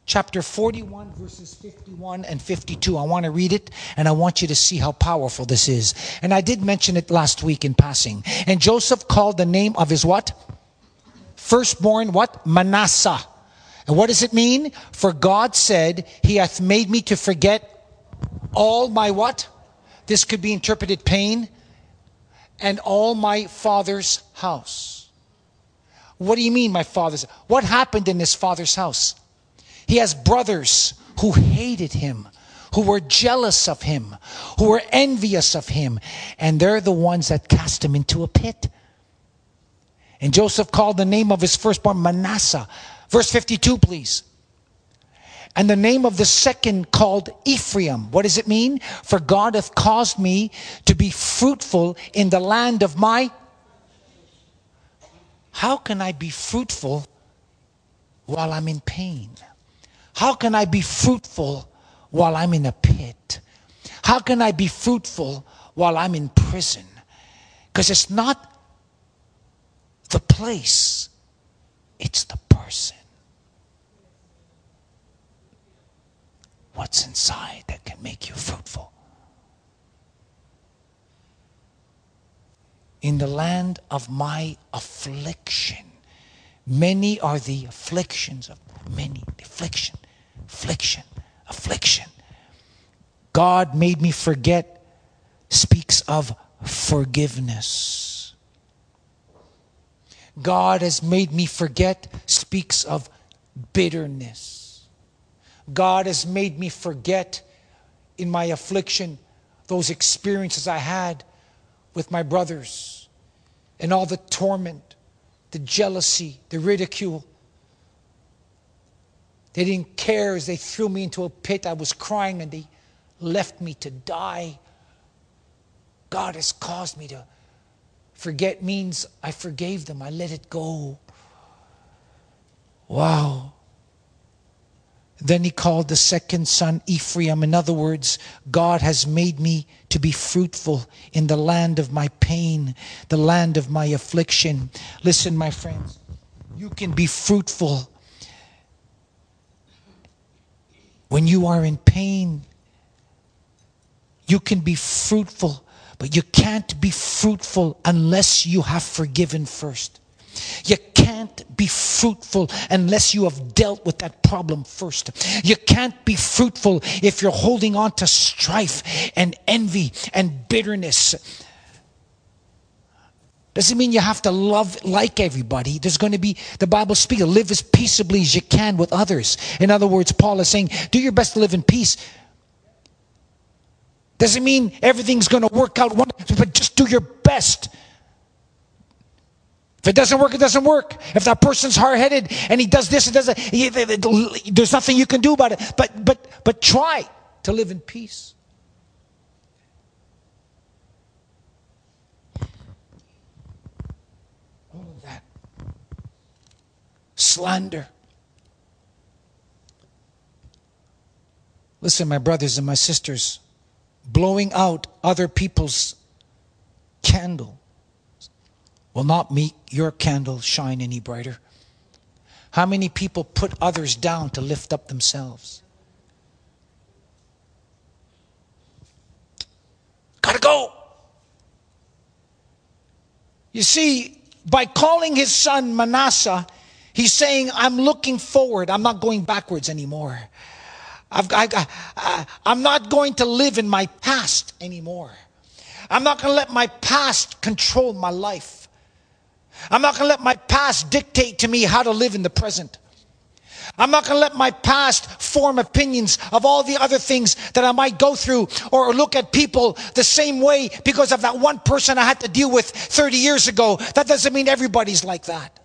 Speaker 1: Chapter 41, verses 51 and 52. I want to read it and I want you to see how powerful this is. And I did mention it last week in passing. And Joseph called the name of his what? Firstborn, what? Manasseh. And what does it mean? For God said, He hath made me to forget all my what? This could be interpreted pain and all my father's house. What do you mean, my father's? What happened in his father's house? He has brothers who hated him, who were jealous of him, who were envious of him, and they're the ones that cast him into a pit. And Joseph called the name of his firstborn Manasseh. Verse 52, please. And the name of the second called Ephraim. What does it mean? For God hath caused me to be fruitful in the land of my. How can I be fruitful while I'm in pain? How can I be fruitful while I'm in a pit? How can I be fruitful while I'm in prison? Because it's not the place, it's the person. What's inside that can make you fruitful? In the land of my affliction, many are the afflictions of many. Affliction, affliction, affliction. God made me forget speaks of forgiveness. God has made me forget speaks of bitterness. God has made me forget in my affliction those experiences I had with my brothers and all the torment, the jealousy, the ridicule. They didn't care as they threw me into a pit. I was crying and they left me to die. God has caused me to forget means I forgave them, I let it go. Wow. Then he called the second son Ephraim. In other words, God has made me to be fruitful in the land of my pain, the land of my affliction. Listen, my friends, you can be fruitful when you are in pain. You can be fruitful, but you can't be fruitful unless you have forgiven first. You can't be fruitful unless you have dealt with that problem first. You can't be fruitful if you're holding on to strife and envy and bitterness. Doesn't mean you have to love like everybody. There's going to be, the Bible speaks, live as peaceably as you can with others. In other words, Paul is saying, do your best to live in peace. Doesn't mean everything's going to work out, but just do your best if it doesn't work, it doesn't work. If that person's hard-headed and he does this and does that, there's nothing you can do about it. But but but try to live in peace. All of that slander. Listen, my brothers and my sisters, blowing out other people's candle will not make your candle shine any brighter. How many people put others down to lift up themselves? Gotta go. You see, by calling his son Manasseh, he's saying, I'm looking forward. I'm not going backwards anymore. I've, I, I'm not going to live in my past anymore. I'm not going to let my past control my life. I'm not going to let my past dictate to me how to live in the present. I'm not going to let my past form opinions of all the other things that I might go through or look at people the same way because of that one person I had to deal with 30 years ago. That doesn't mean everybody's like that.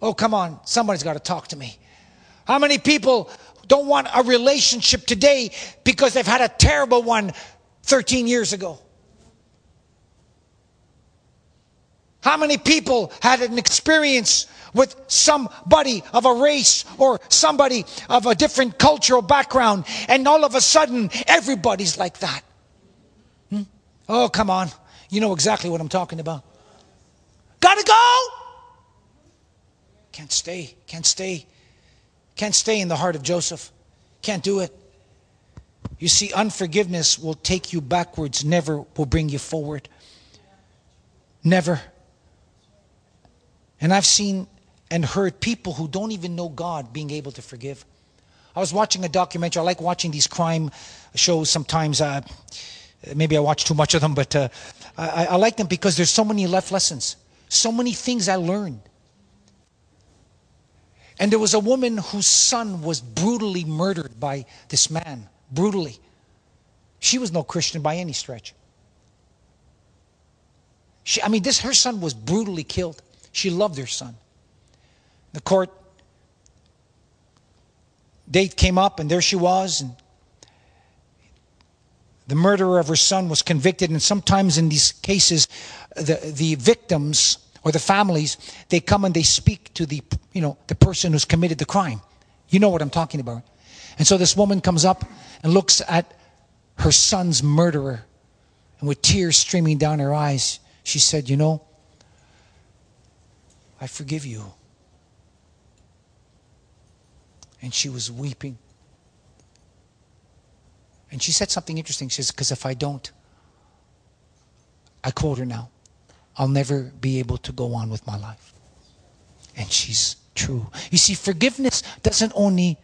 Speaker 1: Oh, come on. Somebody's got to talk to me. How many people don't want a relationship today because they've had a terrible one 13 years ago? How many people had an experience with somebody of a race or somebody of a different cultural background, and all of a sudden everybody's like that? Hmm? Oh, come on. You know exactly what I'm talking about. Gotta go! Can't stay, can't stay, can't stay in the heart of Joseph. Can't do it. You see, unforgiveness will take you backwards, never will bring you forward. Never. And I've seen and heard people who don't even know God being able to forgive. I was watching a documentary. I like watching these crime shows sometimes. Uh, maybe I watch too much of them, but uh, I, I like them because there's so many life lessons, so many things I learned. And there was a woman whose son was brutally murdered by this man. Brutally. She was no Christian by any stretch. She, I mean, this her son was brutally killed. She loved her son. The court date came up, and there she was, and the murderer of her son was convicted. And sometimes in these cases, the, the victims or the families, they come and they speak to the, you know, the person who's committed the crime. You know what I'm talking about. And so this woman comes up and looks at her son's murderer. And with tears streaming down her eyes, she said, You know, I forgive you. And she was weeping. And she said something interesting. She says, Because if I don't, I quote her now, I'll never be able to go on with my life. And she's true. You see, forgiveness doesn't only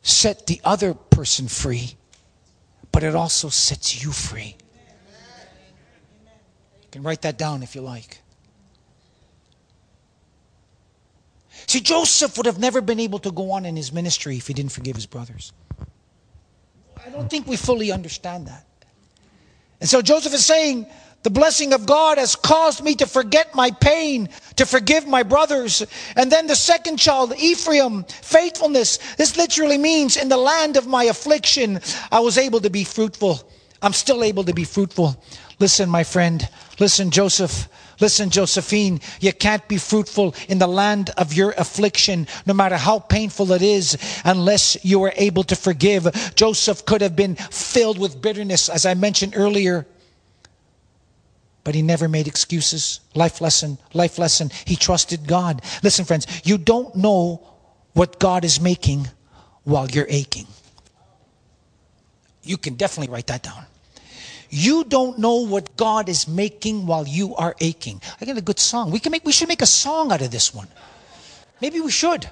Speaker 1: set the other person free, but it also sets you free. You can write that down if you like. See, Joseph would have never been able to go on in his ministry if he didn't forgive his brothers. I don't think we fully understand that. And so Joseph is saying, the blessing of God has caused me to forget my pain, to forgive my brothers. And then the second child, Ephraim, faithfulness. This literally means in the land of my affliction, I was able to be fruitful. I'm still able to be fruitful. Listen, my friend. Listen, Joseph. Listen, Josephine, you can't be fruitful in the land of your affliction, no matter how painful it is, unless you are able to forgive. Joseph could have been filled with bitterness, as I mentioned earlier but he never made excuses. Life lesson, life lesson. He trusted God. Listen, friends, you don't know what God is making while you're aching. You can definitely write that down. You don't know what God is making while you are aching. I got a good song. We can make we should make a song out of this one. Maybe we should.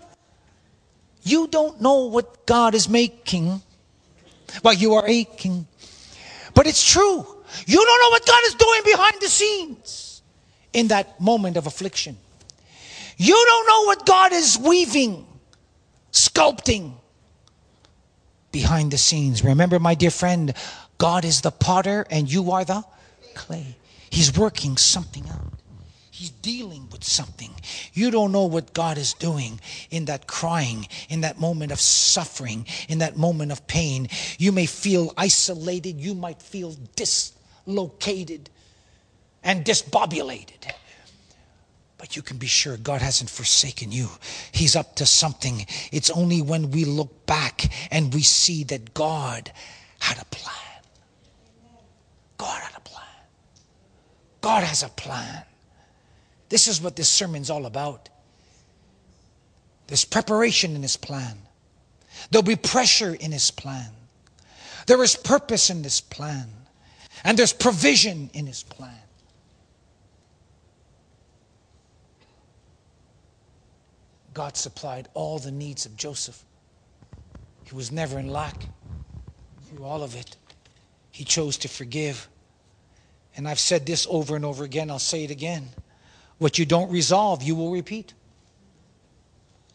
Speaker 1: You don't know what God is making while you are aching. But it's true. You don't know what God is doing behind the scenes in that moment of affliction. You don't know what God is weaving, sculpting behind the scenes. Remember, my dear friend, God is the potter and you are the clay. He's working something out. He's dealing with something. You don't know what God is doing in that crying, in that moment of suffering, in that moment of pain. You may feel isolated. You might feel dislocated and disbobulated. But you can be sure God hasn't forsaken you. He's up to something. It's only when we look back and we see that God had a plan. God had a plan. God has a plan. This is what this sermon's all about. There's preparation in his plan. There'll be pressure in his plan. There is purpose in this plan. And there's provision in his plan. God supplied all the needs of Joseph. He was never in lack through all of it. He chose to forgive. And I've said this over and over again, I'll say it again. What you don't resolve, you will repeat.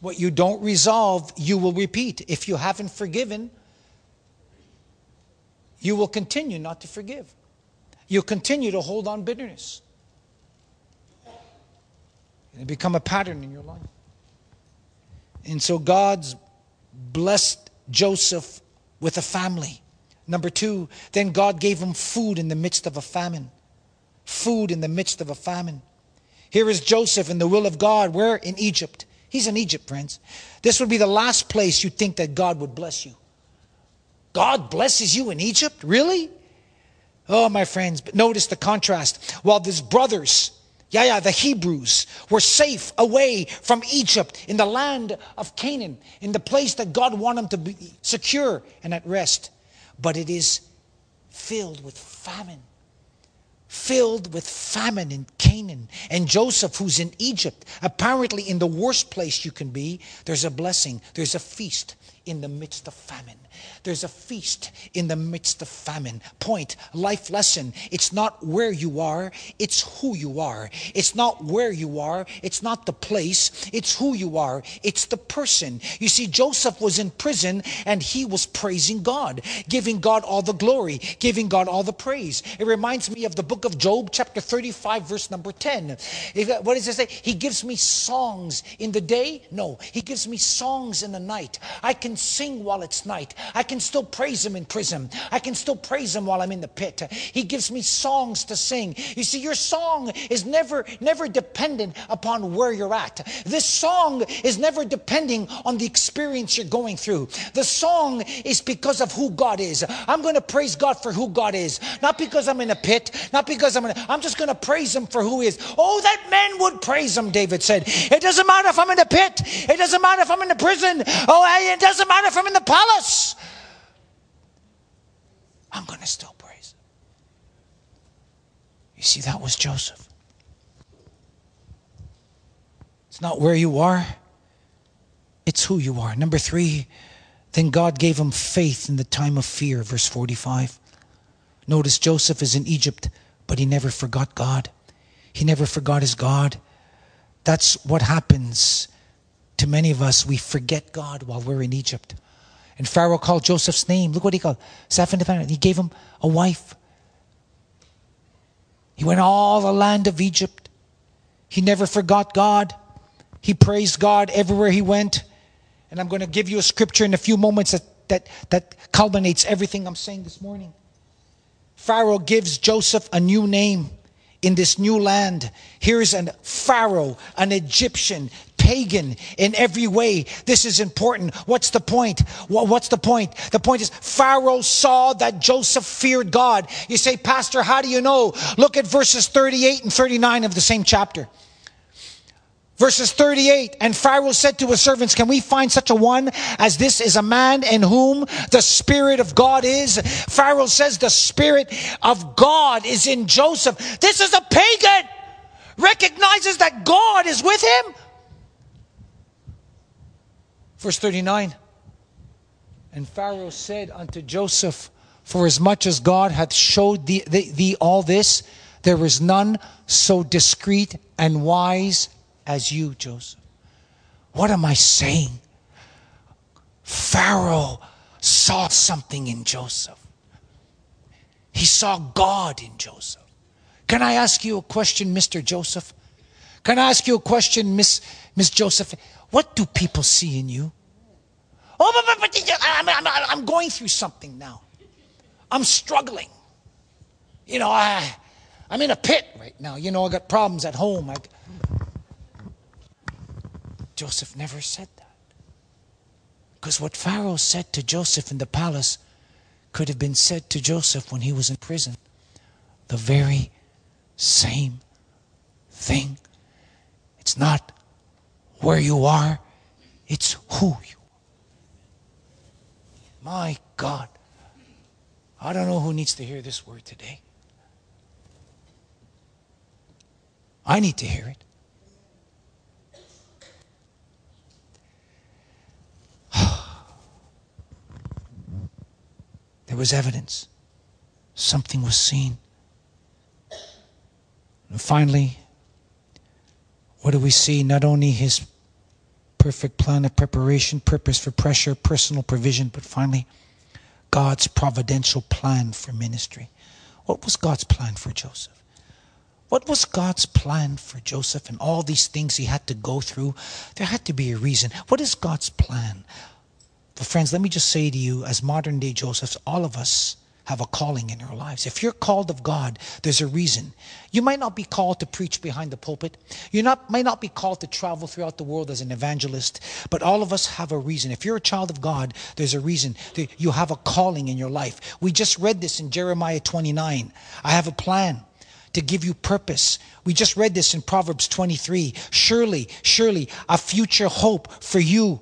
Speaker 1: What you don't resolve, you will repeat. If you haven't forgiven, you will continue not to forgive. You'll continue to hold on bitterness. It'll become a pattern in your life. And so God's blessed Joseph with a family. Number two, then God gave him food in the midst of a famine. Food in the midst of a famine. Here is Joseph in the will of God. Where? In Egypt. He's in Egypt, friends. This would be the last place you'd think that God would bless you. God blesses you in Egypt? Really? Oh, my friends, but notice the contrast. While his brothers, yeah, yeah, the Hebrews were safe away from Egypt in the land of Canaan, in the place that God wanted them to be secure and at rest but it is filled with famine. Filled with famine in Canaan. And Joseph, who's in Egypt, apparently in the worst place you can be, there's a blessing, there's a feast in the midst of famine. There's a feast in the midst of famine. Point, life lesson. It's not where you are, it's who you are. It's not where you are, it's not the place, it's who you are. It's the person. You see, Joseph was in prison and he was praising God, giving God all the glory, giving God all the praise. It reminds me of the book of Job, chapter 35, verse number 10. What does it say? He gives me songs in the day? No, he gives me songs in the night. I can sing while it's night. I can still praise him in prison. I can still praise him while I'm in the pit. He gives me songs to sing. You see, your song is never, never dependent upon where you're at. This song is never depending on the experience you're going through. The song is because of who God is. I'm going to praise God for who God is, not because I'm in a pit, not because I'm in a, I'm just going to praise him for who he is. Oh, that men would praise him, David said. It doesn't matter if I'm in the pit. It doesn't matter if I'm in the prison. Oh, it doesn't matter if I'm in the palace. I'm going to still praise him. You see, that was Joseph. It's not where you are, it's who you are. Number three, then God gave him faith in the time of fear, verse 45. Notice Joseph is in Egypt, but he never forgot God. He never forgot his God. That's what happens to many of us. We forget God while we're in Egypt. And Pharaoh called Joseph's name. Look what he called. Zephaniah. He gave him a wife. He went all the land of Egypt. He never forgot God. He praised God everywhere he went. And I'm going to give you a scripture in a few moments that, that, that culminates everything I'm saying this morning. Pharaoh gives Joseph a new name in this new land. Here's a Pharaoh, an Egyptian, pagan in every way. This is important. What's the point? What's the point? The point is Pharaoh saw that Joseph feared God. You say, Pastor, how do you know? Look at verses 38 and 39 of the same chapter. Verses 38 And Pharaoh said to his servants, Can we find such a one as this is a man in whom the Spirit of God is? Pharaoh says, The Spirit of God is in Joseph. This is a pagan, recognizes that God is with him. Verse 39 And Pharaoh said unto Joseph, For as much as God hath showed thee, thee, thee all this, there is none so discreet and wise as you, Joseph. What am I saying? Pharaoh saw something in Joseph. He saw God in Joseph. Can I ask you a question, Mr. Joseph? Can I ask you a question, Miss, Miss Joseph? What do people see in you? Oh, but, but, but I'm, I'm, I'm going through something now. I'm struggling. You know, I, I'm in a pit right now. You know, I got problems at home. I, Joseph never said that. Because what Pharaoh said to Joseph in the palace could have been said to Joseph when he was in prison. The very same thing. It's not where you are, it's who you are. My God. I don't know who needs to hear this word today. I need to hear it. There was evidence. Something was seen. And finally, what do we see? Not only his perfect plan of preparation, purpose for pressure, personal provision, but finally, God's providential plan for ministry. What was God's plan for Joseph? What was God's plan for Joseph and all these things he had to go through? There had to be a reason. What is God's plan? But, friends, let me just say to you, as modern day Josephs, all of us have a calling in our lives. If you're called of God, there's a reason. You might not be called to preach behind the pulpit. You not, might not be called to travel throughout the world as an evangelist, but all of us have a reason. If you're a child of God, there's a reason. You have a calling in your life. We just read this in Jeremiah 29. I have a plan to give you purpose. We just read this in Proverbs 23. Surely, surely, a future hope for you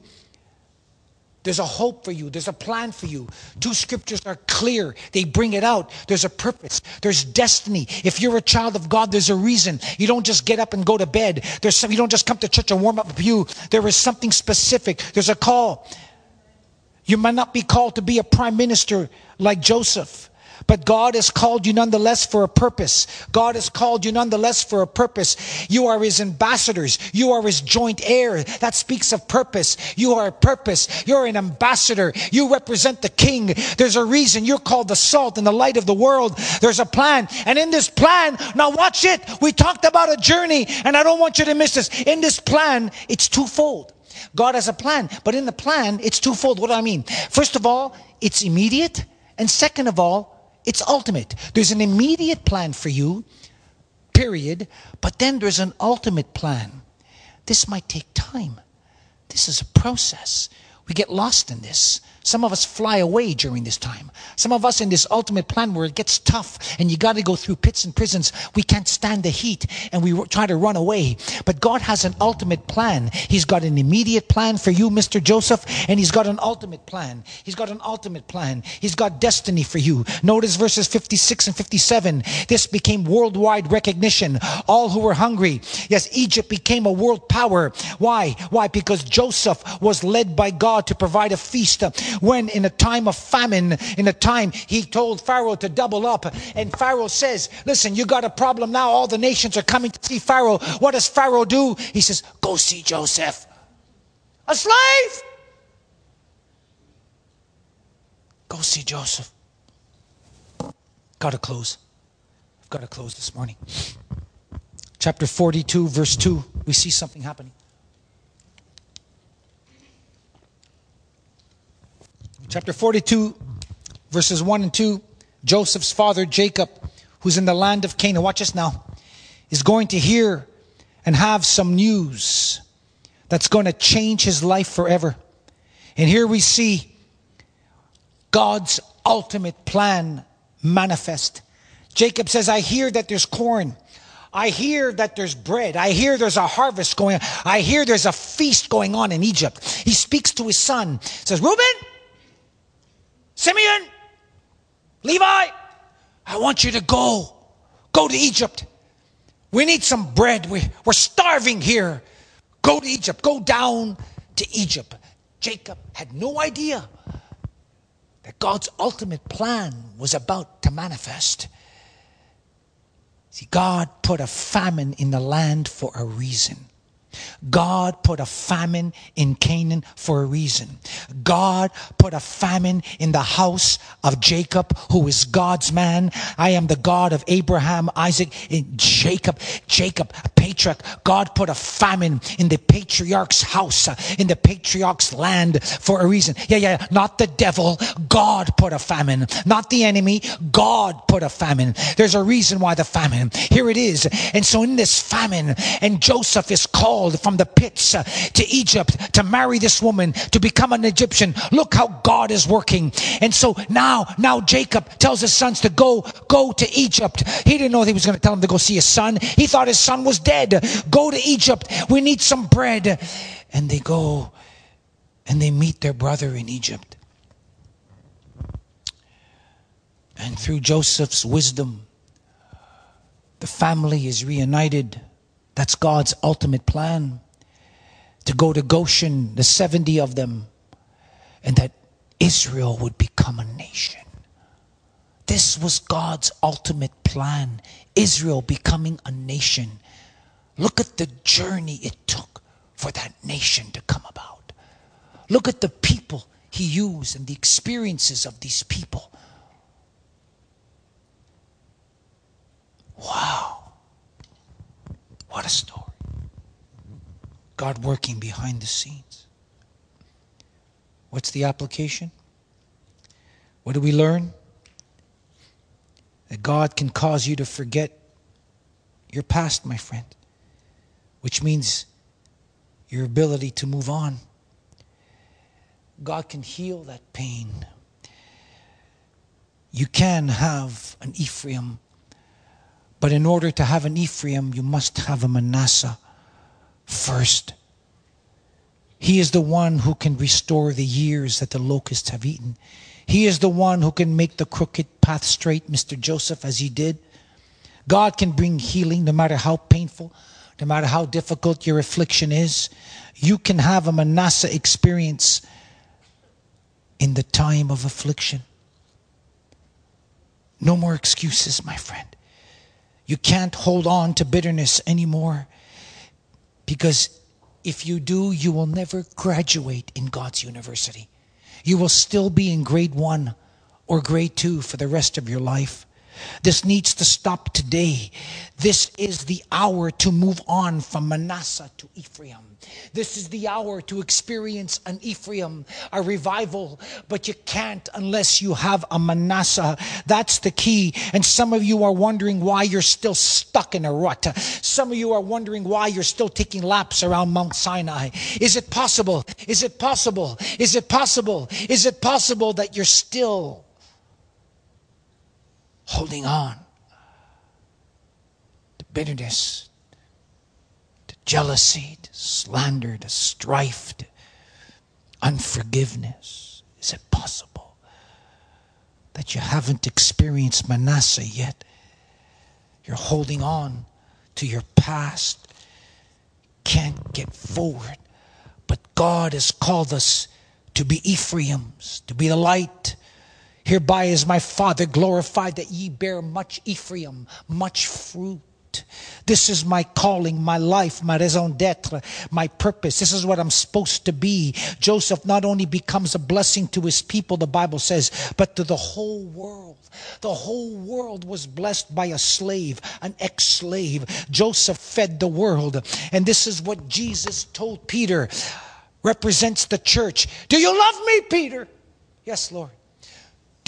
Speaker 1: there's a hope for you. There's a plan for you. Two scriptures are clear. They bring it out. There's a purpose. There's destiny. If you're a child of God, there's a reason. You don't just get up and go to bed. There's some, you don't just come to church and warm up with you. There is something specific. There's a call. You might not be called to be a prime minister like Joseph. But God has called you nonetheless for a purpose. God has called you nonetheless for a purpose. You are His ambassadors. You are His joint heir. That speaks of purpose. You are a purpose. You're an ambassador. You represent the King. There's a reason you're called the salt and the light of the world. There's a plan. And in this plan, now watch it. We talked about a journey and I don't want you to miss this. In this plan, it's twofold. God has a plan, but in the plan, it's twofold. What do I mean? First of all, it's immediate. And second of all, it's ultimate. There's an immediate plan for you, period, but then there's an ultimate plan. This might take time. This is a process. We get lost in this. Some of us fly away during this time. Some of us in this ultimate plan where it gets tough and you got to go through pits and prisons. We can't stand the heat and we try to run away. But God has an ultimate plan. He's got an immediate plan for you, Mr. Joseph, and He's got an ultimate plan. He's got an ultimate plan. He's got destiny for you. Notice verses 56 and 57. This became worldwide recognition. All who were hungry. Yes, Egypt became a world power. Why? Why? Because Joseph was led by God to provide a feast when in a time of famine, in a time he told Pharaoh to double up. And Pharaoh says, Listen, you got a problem now. All the nations are coming to see Pharaoh. What does Pharaoh do? He says, Go see Joseph. A slave. Go see Joseph. Got to close. I've got to close this morning. Chapter 42, verse 2, we see something happening. Chapter 42, verses 1 and 2, Joseph's father, Jacob, who's in the land of Canaan, watch us now, is going to hear and have some news that's going to change his life forever. And here we see God's ultimate plan manifest. Jacob says, I hear that there's corn. I hear that there's bread. I hear there's a harvest going on. I hear there's a feast going on in Egypt. He speaks to his son, says, Reuben, Simeon, Levi, I want you to go. Go to Egypt. We need some bread. We, we're starving here. Go to Egypt. Go down to Egypt. Jacob had no idea that God's ultimate plan was about to manifest. See, God put a famine in the land for a reason. God put a famine in Canaan for a reason. God put a famine in the house of Jacob, who is God's man. I am the God of Abraham, Isaac, and Jacob. Jacob, a patriarch. God put a famine in the patriarch's house, in the patriarch's land for a reason. Yeah, yeah, not the devil. God put a famine. Not the enemy. God put a famine. There's a reason why the famine. Here it is. And so in this famine, and Joseph is called called from the pits uh, to Egypt to marry this woman, to become an Egyptian. Look how God is working. And so now, now Jacob tells his sons to go, go to Egypt. He didn't know he was going to tell him to go see his son. He thought his son was dead. Go to Egypt. We need some bread. And they go and they meet their brother in Egypt. And through Joseph's wisdom, the family is reunited. That's God's ultimate plan. To go to Goshen, the 70 of them, and that Israel would become a nation. This was God's ultimate plan Israel becoming a nation. Look at the journey it took for that nation to come about. Look at the people he used and the experiences of these people. Wow. What a story. God working behind the scenes. What's the application? What do we learn? That God can cause you to forget your past, my friend, which means your ability to move on. God can heal that pain. You can have an Ephraim but in order to have an Ephraim, you must have a Manasseh first. He is the one who can restore the years that the locusts have eaten. He is the one who can make the crooked path straight, Mr. Joseph, as he did. God can bring healing no matter how painful, no matter how difficult your affliction is. You can have a Manasseh experience in the time of affliction. No more excuses, my friend. You can't hold on to bitterness anymore because if you do, you will never graduate in God's university. You will still be in grade one or grade two for the rest of your life. This needs to stop today. This is the hour to move on from Manasseh to Ephraim. This is the hour to experience an Ephraim, a revival, but you can't unless you have a Manasseh. That's the key. And some of you are wondering why you're still stuck in a rut. Some of you are wondering why you're still taking laps around Mount Sinai. Is it possible? Is it possible? Is it possible? Is it possible that you're still holding on to bitterness, to jealousy, to slander, to strife, to unforgiveness? Is it possible that you haven't experienced Manasseh yet? You're holding on to your past, can't get forward. But God has called us to be Ephraim's, to be the light Hereby is my Father glorified that ye bear much Ephraim, much fruit. This is my calling, my life, my raison d'etre, my purpose. This is what I'm supposed to be. Joseph not only becomes a blessing to his people, the Bible says, but to the whole world. The whole world was blessed by a slave, an ex slave. Joseph fed the world. And this is what Jesus told Peter, represents the church. Do you love me, Peter? Yes, Lord.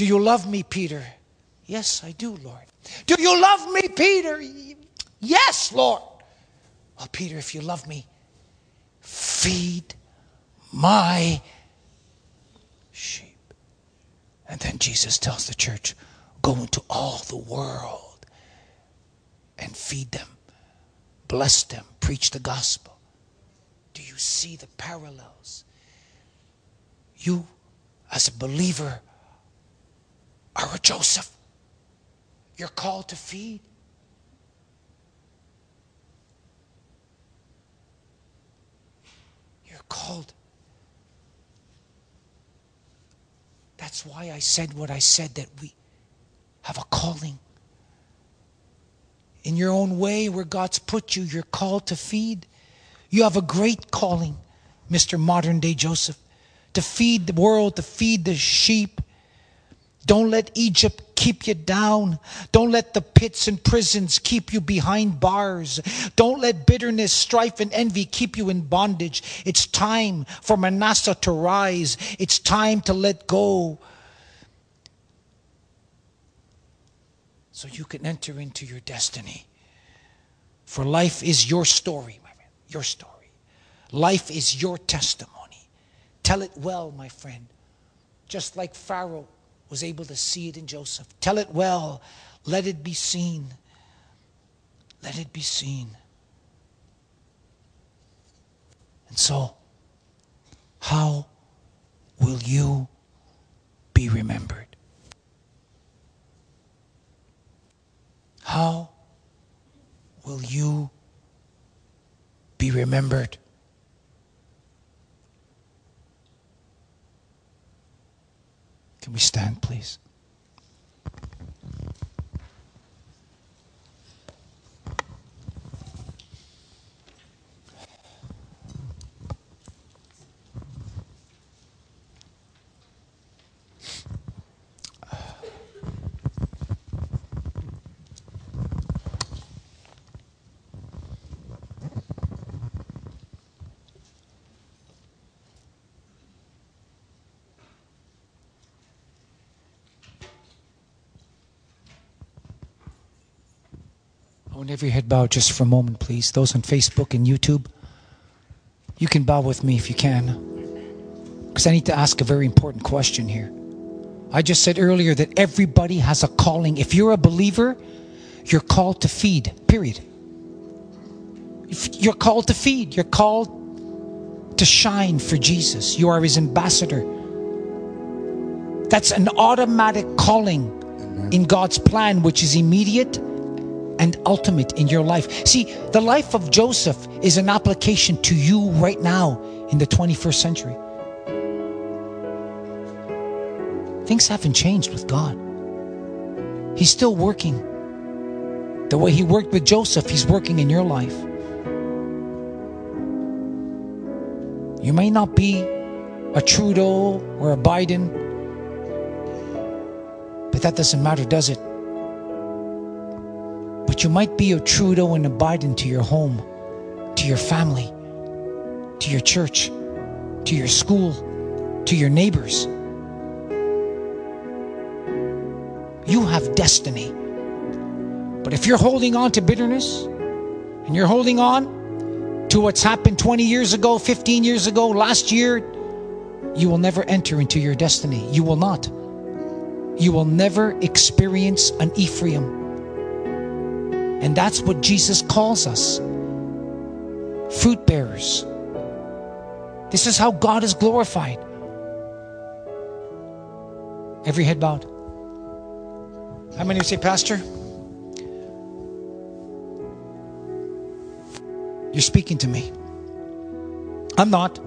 Speaker 1: Do you love me, Peter? Yes, I do, Lord. Do you love me, Peter? Yes, Lord. Well, Peter, if you love me, feed my sheep. And then Jesus tells the church, go into all the world and feed them, bless them, preach the gospel. Do you see the parallels? You, as a believer, are a Joseph. You're called to feed. You're called. That's why I said what I said that we have a calling. In your own way, where God's put you, you're called to feed. You have a great calling, Mr. Modern day Joseph, to feed the world, to feed the sheep, don't let Egypt keep you down. Don't let the pits and prisons keep you behind bars. Don't let bitterness, strife, and envy keep you in bondage. It's time for Manasseh to rise. It's time to let go. So you can enter into your destiny. For life is your story, my friend. Your story. Life is your testimony. Tell it well, my friend. Just like Pharaoh was able to see it in Joseph. Tell it well. Let it be seen. Let it be seen. And so, how will you be remembered? How will you be remembered? Can we stand, please? Want every head bowed just for a moment, please. Those on Facebook and YouTube, you can bow with me if you can. Because I need to ask a very important question here. I just said earlier that everybody has a calling. If you're a believer, you're called to feed, period. If you're called to feed, you're called to shine for Jesus. You are his ambassador. That's an automatic calling in God's plan, which is immediate and ultimate in your life. See, the life of Joseph is an application to you right now in the 21st century. things haven't changed with God. He's still working. The way He worked with Joseph, He's working in your life. You may not be a Trudeau or a Biden, but that doesn't matter, does it? You might be a Trudeau and a Biden to your home, to your family, to your church, to your school, to your neighbors. You have destiny. But if you're holding on to bitterness and you're holding on to what's happened 20 years ago, 15 years ago, last year, you will never enter into your destiny. You will not. You will never experience an Ephraim. And that's what Jesus calls us fruit bearers. This is how God is glorified. Every head bowed. How many would say, Pastor? You're speaking to me. I'm not.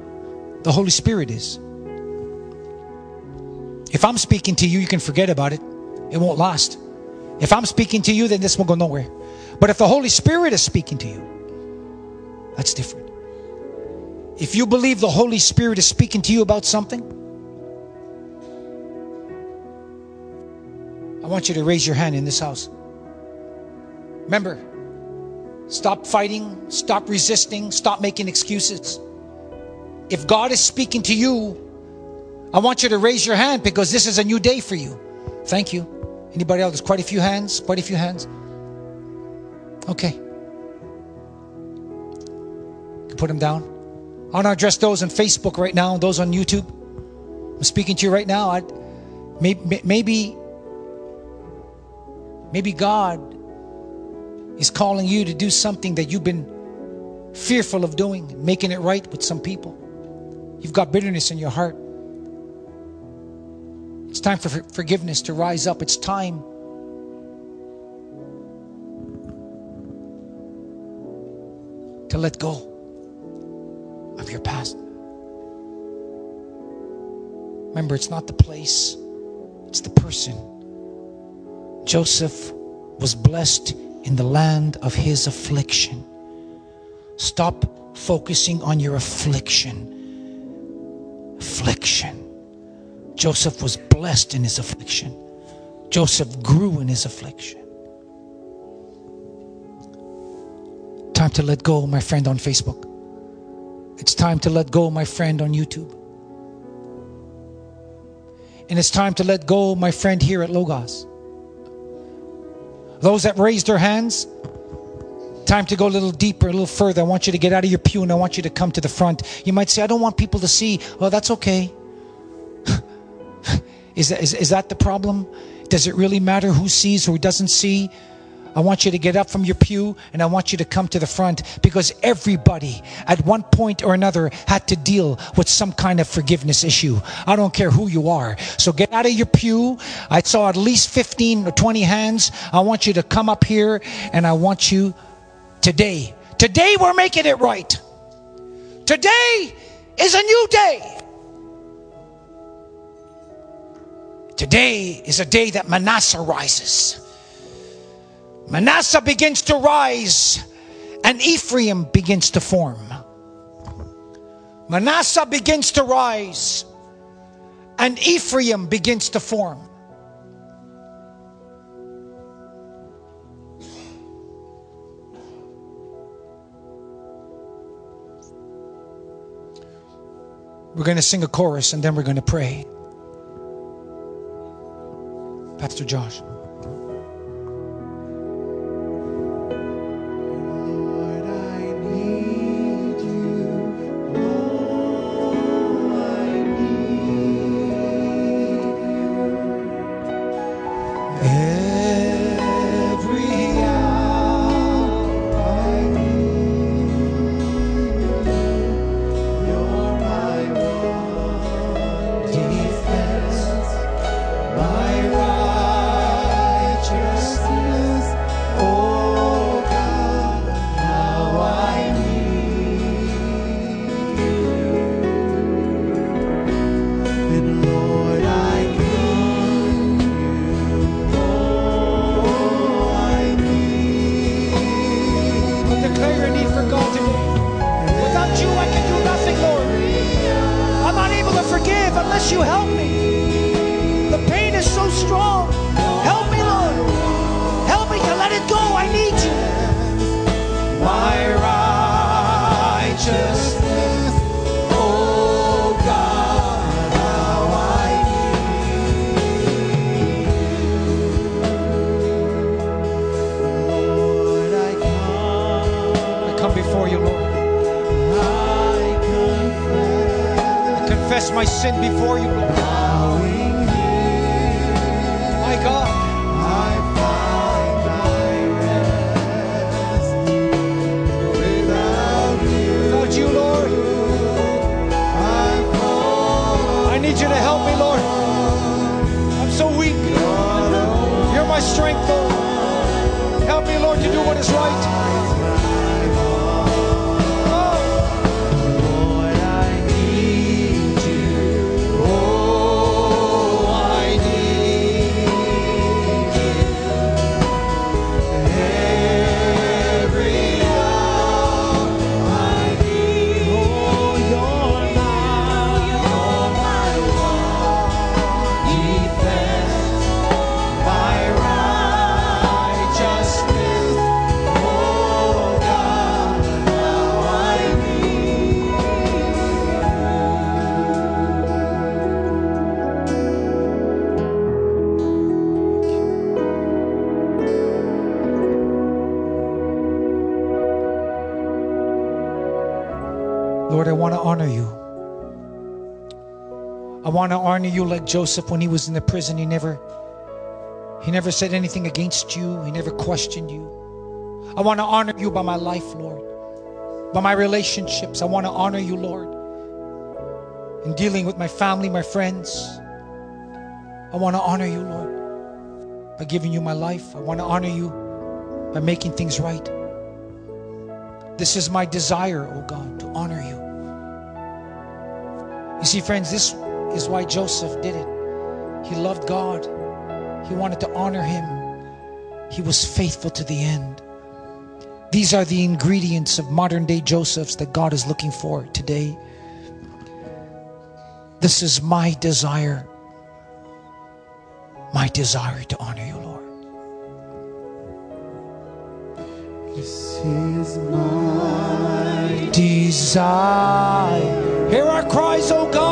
Speaker 1: The Holy Spirit is. If I'm speaking to you, you can forget about it. It won't last. If I'm speaking to you, then this will go nowhere. But if the Holy Spirit is speaking to you, that's different. If you believe the Holy Spirit is speaking to you about something, I want you to raise your hand in this house. Remember, stop fighting, stop resisting, stop making excuses. If God is speaking to you, I want you to raise your hand because this is a new day for you. Thank you. Anybody else? There's quite a few hands, quite a few hands. Okay. You put them down. I want to address those on Facebook right now, those on YouTube. I'm speaking to you right now. I, maybe, maybe, maybe God is calling you to do something that you've been fearful of doing, making it right with some people. You've got bitterness in your heart. It's time for forgiveness to rise up. It's time to let go of your past. Remember, it's not the place, it's the person. Joseph was blessed in the land of his affliction. Stop focusing on your affliction. Affliction. Joseph was blessed in his affliction. Joseph grew in his affliction. Time to let go, my friend on Facebook. It's time to let go, my friend on YouTube. And it's time to let go, my friend here at Logos. Those that raised their hands, time to go a little deeper, a little further. I want you to get out of your pew and I want you to come to the front. You might say, I don't want people to see. Well, that's okay. is, that, is, is that the problem? Does it really matter who sees, who doesn't see? I want you to get up from your pew and I want you to come to the front because everybody at one point or another had to deal with some kind of forgiveness issue. I don't care who you are. So get out of your pew. I saw at least 15 or 20 hands. I want you to come up here and I want you today. Today we're making it right. Today is a new day. Today is a day that Manasseh rises. Manasseh begins to rise and Ephraim begins to form. Manasseh begins to rise and Ephraim begins to form. We're going to sing a chorus and then we're going to pray. Pastor Josh. You like Joseph when he was in the prison. He never he never said anything against you. He never questioned you. I want to honor you by my life, Lord. By my relationships. I want to honor you, Lord. In dealing with my family, my friends. I want to honor you, Lord. By giving you my life. I want to honor you by making things right. This is my desire, oh God, to honor you. You see, friends, this is why Joseph did it. He loved God, he wanted to honor him, he was faithful to the end. These are the ingredients of modern day Josephs that God is looking for today. This is my desire, my desire to honor you, Lord. This is my desire. Hear our cries, oh God,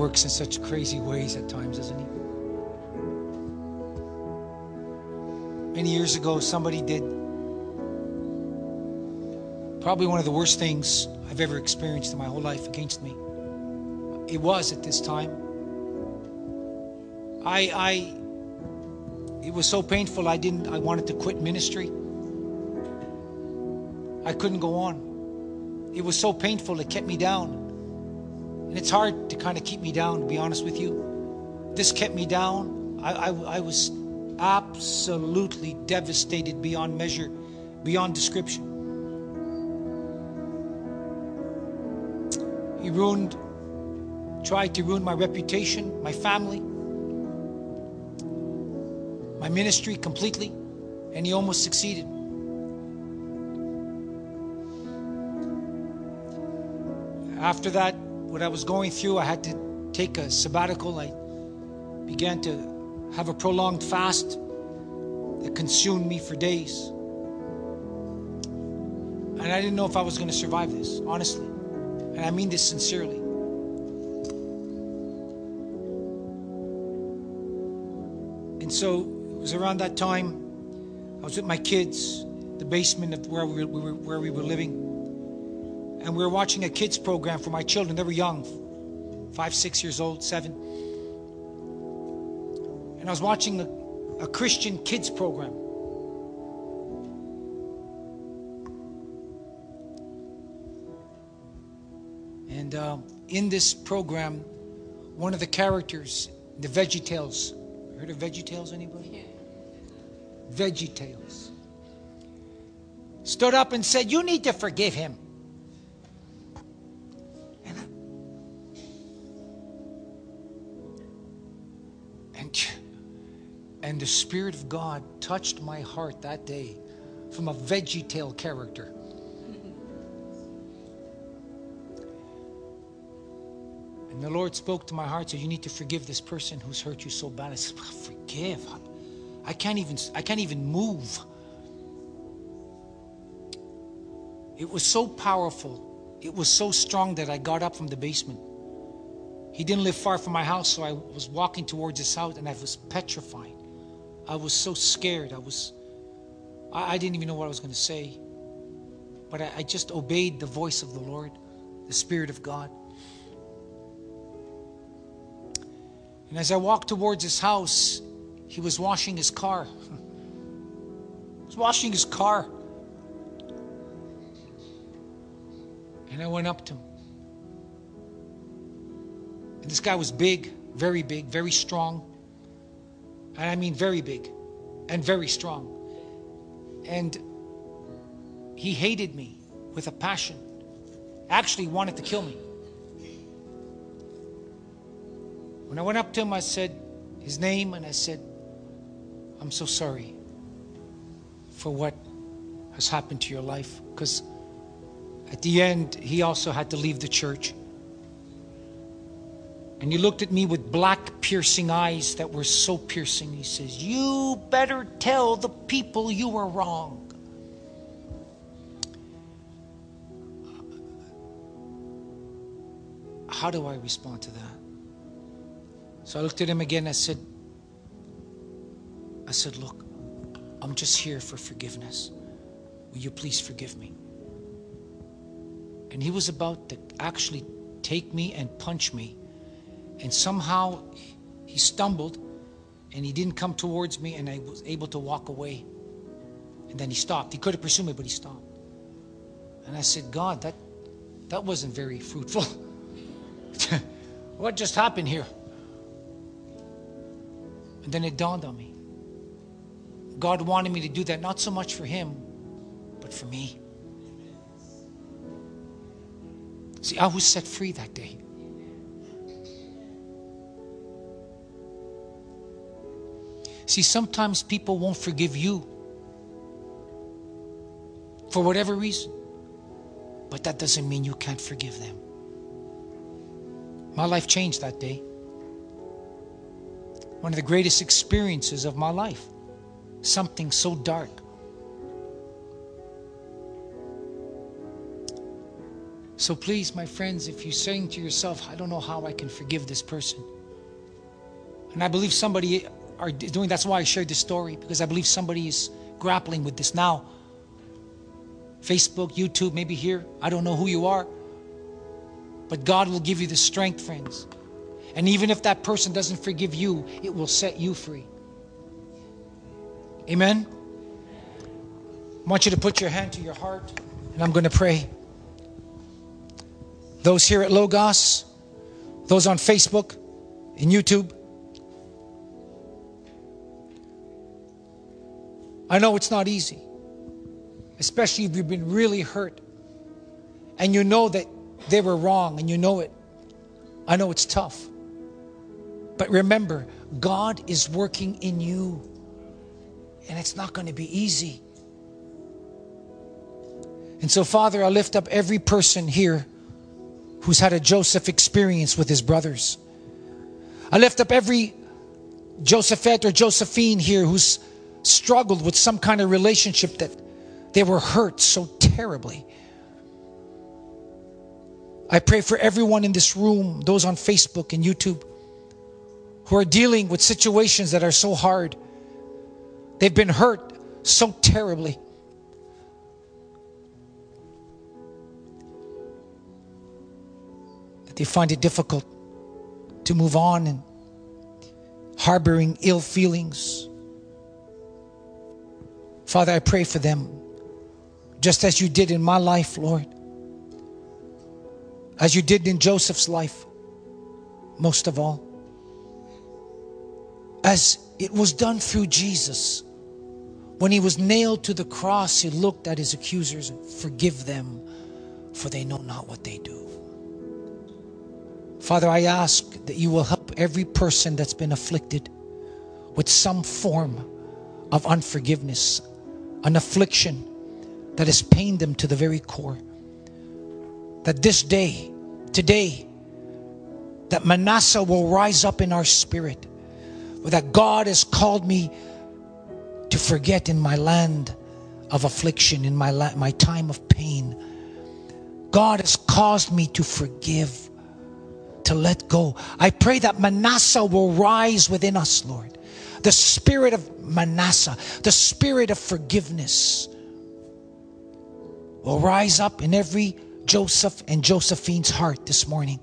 Speaker 1: works in such crazy ways at times, doesn't He? Many years ago, somebody did probably one of the worst things I've ever experienced in my whole life against me. It was at this time. I, I, it was so painful. I didn't. I wanted to quit ministry. I couldn't go on. It was so painful. It kept me down. And it's hard to kind of keep me down, to be honest with you. This kept me down. I, I, I was absolutely devastated beyond measure, beyond description. He ruined, tried to ruin my reputation, my family, my ministry completely, and he almost succeeded. After that, what I was going through, I had to take a sabbatical. I began to have a prolonged fast that consumed me for days. And I didn't know if I was going to survive this, honestly. And I mean this sincerely. And so it was around that time I was with my kids, the basement of where we were, where we were living, and we were watching a kids program for my children. They were young, five, six years old, seven. And I was watching a, a Christian kids program. And uh, in this program, one of the characters, the Veggie Tales, heard of Veggie Tales, anybody? Veggie Tales. Stood up and said, You need to forgive him. And the Spirit of God touched my heart that day from a Veggie Tale character. And the Lord spoke to my heart, said, You need to forgive this person who's hurt you so bad. I said, Forgive. I can't even I can't even move. It was so powerful. It was so strong that I got up from the basement. He didn't live far from my house, so I was walking towards his house and I was petrified. I was so scared. I was I, I didn't even know what I was going to say. But I, I just obeyed the voice of the Lord, the Spirit of God. And as I walked towards his house, he was washing his car. he was washing his car. And I went up to him. And this guy was big, very big, very strong. And I mean very big and very strong. And he hated me with a passion. Actually wanted to kill me. When I went up to him, I said his name and I said, I'm so sorry for what has happened to your life. Because at the end, he also had to leave the church. And he looked at me with black, piercing eyes that were so piercing. He says, You better tell the people you were wrong. How do I respond to that? So I looked at him again. I said, I said, Look, I'm just here for forgiveness. Will you please forgive me? And he was about to actually take me and punch me. And somehow he stumbled and he didn't come towards me, and I was able to walk away. And then he stopped. He could have pursued me, but he stopped. And I said, God, that, that wasn't very fruitful. what just happened here? And then it dawned on me. God wanted me to do that, not so much for him, but for me. See, I was set free that day. See, sometimes people won't forgive you for whatever reason, but that doesn't mean you can't forgive them. My life changed that day. One of the greatest experiences of my life. Something so dark. So please, my friends, if you're saying to yourself, I don't know how I can forgive this person. And I believe somebody are doing that's why I shared this story, because I believe somebody is grappling with this now. Facebook, YouTube, maybe here. I don't know who you are. But God will give you the strength, friends. And even if that person doesn't forgive you, it will set you free. Amen? I want you to put your hand to your heart, and I'm going to pray. Those here at Logos, those on Facebook and YouTube. I know it's not easy, especially if you've been really hurt and you know that they were wrong and you know it. I know it's tough. But remember, God is working in you, and it's not going to be easy. And so, Father, I lift up every person here who's had a Joseph experience with his brothers. I lift up every Josephette or Josephine here who's struggled with some kind of relationship that they were hurt so terribly. I pray for everyone in this room, those on Facebook and YouTube, who are dealing with situations that are so hard. They've been hurt so terribly. That they find it difficult to move on and harboring ill feelings. Father, I pray for them, just as you did in my life, Lord, as you did in Joseph's life, most of all, as it was done through Jesus. When he was nailed to the cross, he looked at his accusers and forgive them, for they know not what they do. Father, I ask that you will help every person that's been afflicted with some form of unforgiveness, an affliction that has pained them to the very core. That this day, today, that Manasseh will rise up in our spirit, that God has called me to forget in my land of affliction, in my, la- my time of pain. God has caused me to forgive to let go. I pray that Manasseh will rise within us, Lord. The spirit of Manasseh, the spirit of forgiveness will rise up in every Joseph and Josephine's heart this morning.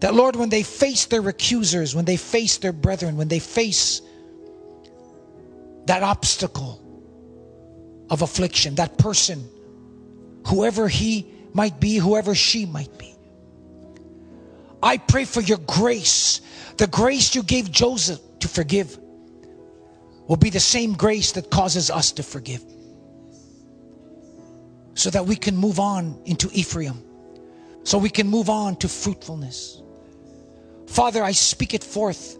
Speaker 1: That, Lord, when they face their accusers, when they face their brethren, when they face that obstacle of affliction, that person, whoever he might be, whoever she might be, I pray for your grace. The grace you gave Joseph to forgive will be the same grace that causes us to forgive. So that we can move on into Ephraim. So we can move on to fruitfulness. Father, I speak it forth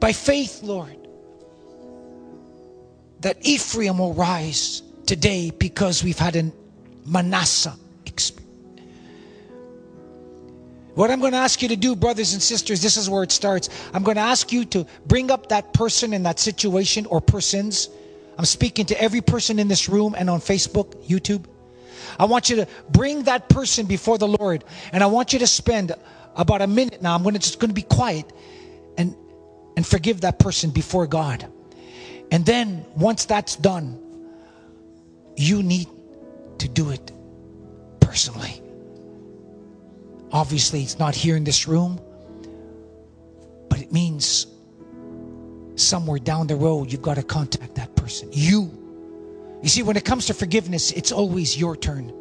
Speaker 1: by faith, Lord, that Ephraim will rise today because we've had a Manasseh What I'm going to ask you to do, brothers and sisters, this is where it starts. I'm going to ask you to bring up that person in that situation or persons. I'm speaking to every person in this room and on Facebook, YouTube. I want you to bring that person before the Lord, and I want you to spend about a minute now. I'm going to just going to be quiet and and forgive that person before God. And then once that's done, you need to do it personally. Obviously, it's not here in this room, but it means somewhere down the road, you've got to contact that person. You. You see, when it comes to forgiveness, it's always your turn.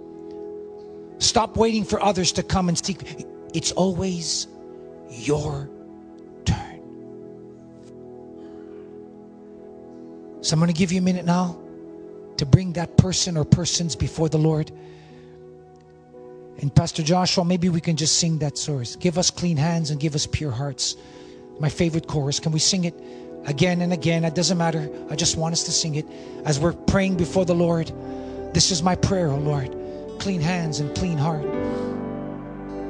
Speaker 1: Stop waiting for others to come and seek. It's always your turn. So I'm going to give you a minute now to bring that person or persons before the Lord. And Pastor Joshua, maybe we can just sing that chorus. Give us clean hands and give us pure hearts. My favorite chorus. Can we sing it again and again? It doesn't matter. I just want us to sing it as we're praying before the Lord. This is my prayer, oh Lord. Clean hands and clean heart.